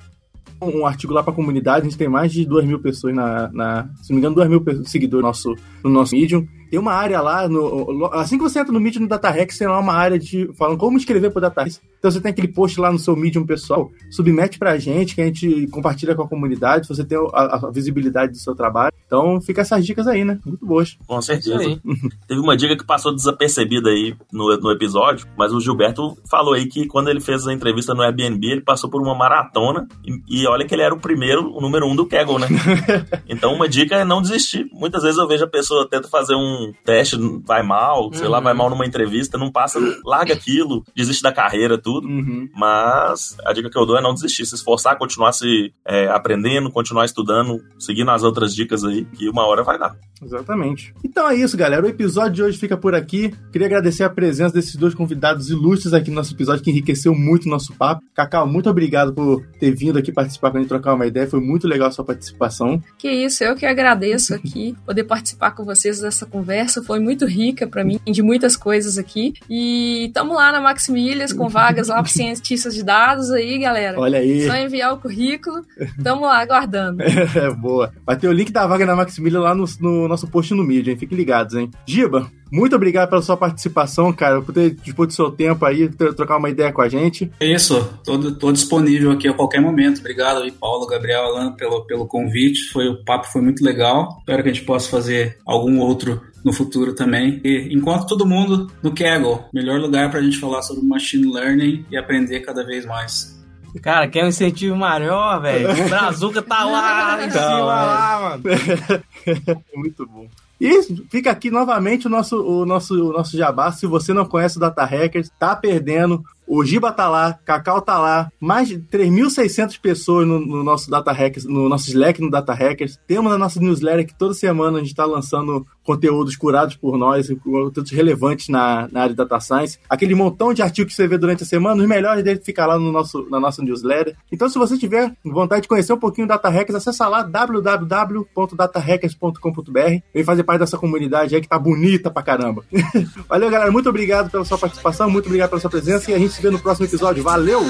um artigo lá para a comunidade, a gente tem mais de 2 mil pessoas na, na- se não me engano, 2 mil seguidores no nosso, no nosso Medium. Tem uma área lá, no- assim que você entra no Medium no Data Hacks, tem lá uma área de falando como escrever para Data Hacks. Então você tem aquele post lá no seu Medium pessoal, submete pra gente, que a gente compartilha com a comunidade, você tem a, a visibilidade do seu trabalho. Então fica essas dicas aí, né? Muito boas. Com certeza. [LAUGHS] Teve uma dica que passou desapercebida aí no, no episódio, mas o Gilberto falou aí que quando ele fez a entrevista no Airbnb, ele passou por uma maratona e, e olha que ele era o primeiro, o número um do Kaggle, né? [LAUGHS] então uma dica é não desistir. Muitas vezes eu vejo a pessoa tenta fazer um teste, vai mal, sei lá, Uhum. vai mal numa entrevista, não passa, larga aquilo, desiste da carreira, tudo. Uhum. Mas a dica que eu dou é não desistir, se esforçar, continuar se é, aprendendo, continuar estudando, seguindo as outras dicas aí, que uma hora vai dar. Exatamente. Então é isso, galera. O episódio de hoje fica por aqui. Queria agradecer a presença desses dois convidados ilustres aqui no nosso episódio, que enriqueceu muito o nosso papo. Cacau, muito obrigado por ter vindo aqui participar com a gente trocar uma ideia. Foi muito legal a sua participação. Que isso, eu que agradeço aqui poder participar com vocês dessa conversa. Foi muito rica para mim, de muitas coisas aqui. E estamos lá na Maximilias com vagas lá para cientistas de dados aí, galera. Olha aí. Só enviar o currículo. Estamos lá aguardando. [LAUGHS] É, boa. Vai ter o link da vaga na Maximilian lá no, no nosso post no Medium, hein? Fiquem ligados, hein? Giba, muito obrigado pela sua participação, cara, por ter dispor do seu tempo aí, ter, trocar uma ideia com a gente. É isso. Tô, tô disponível aqui a qualquer momento. Obrigado aí, Paulo, Gabriel, Alan, pelo, pelo convite. Foi, o papo foi muito legal. Espero que a gente possa fazer algum outro no futuro também. E encontro todo mundo no Kaggle. Melhor lugar pra gente falar sobre machine learning e aprender cada vez mais. Cara, quer um incentivo maior, velho? [LAUGHS] O Brazuca tá lá em Tá, cima, lá, mano. [LAUGHS] Muito bom. E fica aqui novamente o nosso, o nosso, o nosso jabá. Se você não conhece o Data Hackers, tá perdendo. O Giba tá lá, Cacau tá lá, mais de 3.600 pessoas no, no nosso Data Hackers, no nosso Slack no Data Hackers. Temos a nossa newsletter que toda semana a gente tá lançando conteúdos curados por nós, conteúdos relevantes na, na área de Data Science. Aquele montão de artigos que você vê durante a semana, os melhores deles ficam lá no nosso, na nossa newsletter. Então, se você tiver vontade de conhecer um pouquinho o Data Hackers, acessa lá www.datahackers.com.br. Vem fazer parte dessa comunidade aí que tá bonita pra caramba. [LAUGHS] Valeu, galera. Muito obrigado pela sua participação, muito obrigado pela sua presença e a gente se vê no próximo episódio. Valeu!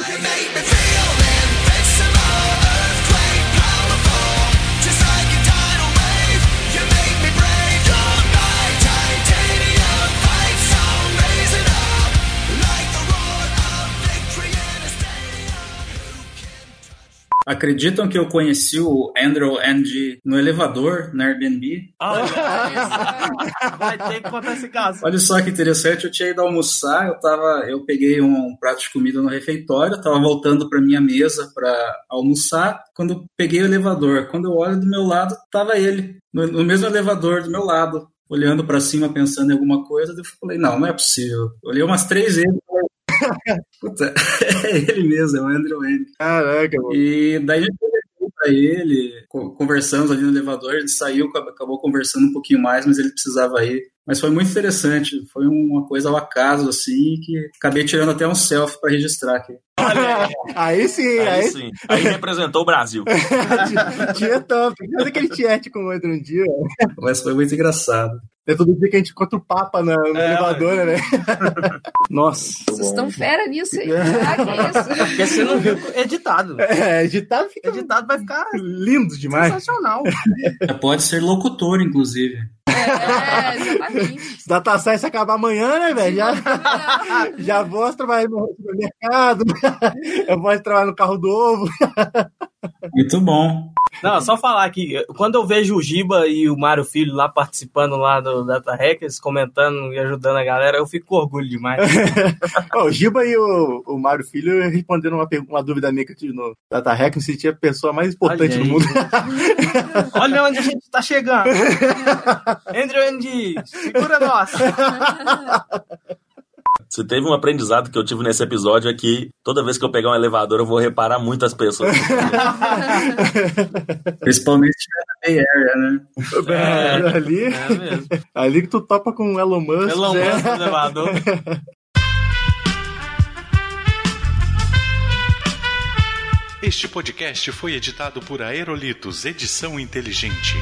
Acreditam que eu conheci o Andrew Ng no elevador na Airbnb? Vai ter que contar esse caso. Olha só que interessante, eu tinha ido almoçar, eu tava, eu peguei um prato de comida no refeitório, tava voltando para minha mesa para almoçar, quando eu peguei o elevador, quando eu olho do meu lado, tava ele no, no mesmo elevador do meu lado, olhando para cima, pensando em alguma coisa, eu falei, não, não é possível. Eu olhei umas três vezes, e falei, [LAUGHS] Puta, é ele mesmo, é o Andrew Wayne. Caraca, mano. E daí a gente conversou pra ele, co- conversamos ali no elevador, ele saiu, acab- acabou conversando um pouquinho mais, mas ele precisava ir. Mas foi muito interessante, foi uma coisa ao acaso, assim, que acabei tirando até um selfie pra registrar aqui. Aí sim, Aí aí, sim. Aí representou o Brasil. [LAUGHS] tinha top. Cadê aquele tiete com o outro um dia? Mas foi muito engraçado. É todo dia que a gente encontra o Papa na, no É, elevador, né? [LAUGHS] Nossa. Vocês estão fera nisso aí. Ah, que isso? Porque você não viu editado. É, editado fica Editado vai ficar lindo demais. sensacional. Pode ser locutor, inclusive. É, exatamente. Data Science acabar amanhã, né, velho? Já, já vou trabalhar no supermercado, [LAUGHS] eu vou trabalhar no carro do ovo. Muito bom. Não, só falar aqui, quando eu vejo o Giba e o Mário Filho lá participando lá do Data Hackers, comentando e ajudando a galera, eu fico com orgulho demais. [LAUGHS] O Giba e o, o Mário Filho responderam uma, uma dúvida minha que eu tive no Data Hack, se tinha a pessoa mais importante do mundo. Olha onde a gente tá chegando. [LAUGHS] Andrew Andy, segura nós. [LAUGHS] Se teve um aprendizado que eu tive nesse episódio é que toda vez que eu pegar um elevador eu vou reparar muitas pessoas. [LAUGHS] Principalmente se tiver na Bay Area, né? É, ali, É mesmo. ali que tu topa com o Elon Musk. Elon né? Musk no elevador. Este podcast foi editado por Aerolitos Edição Inteligente.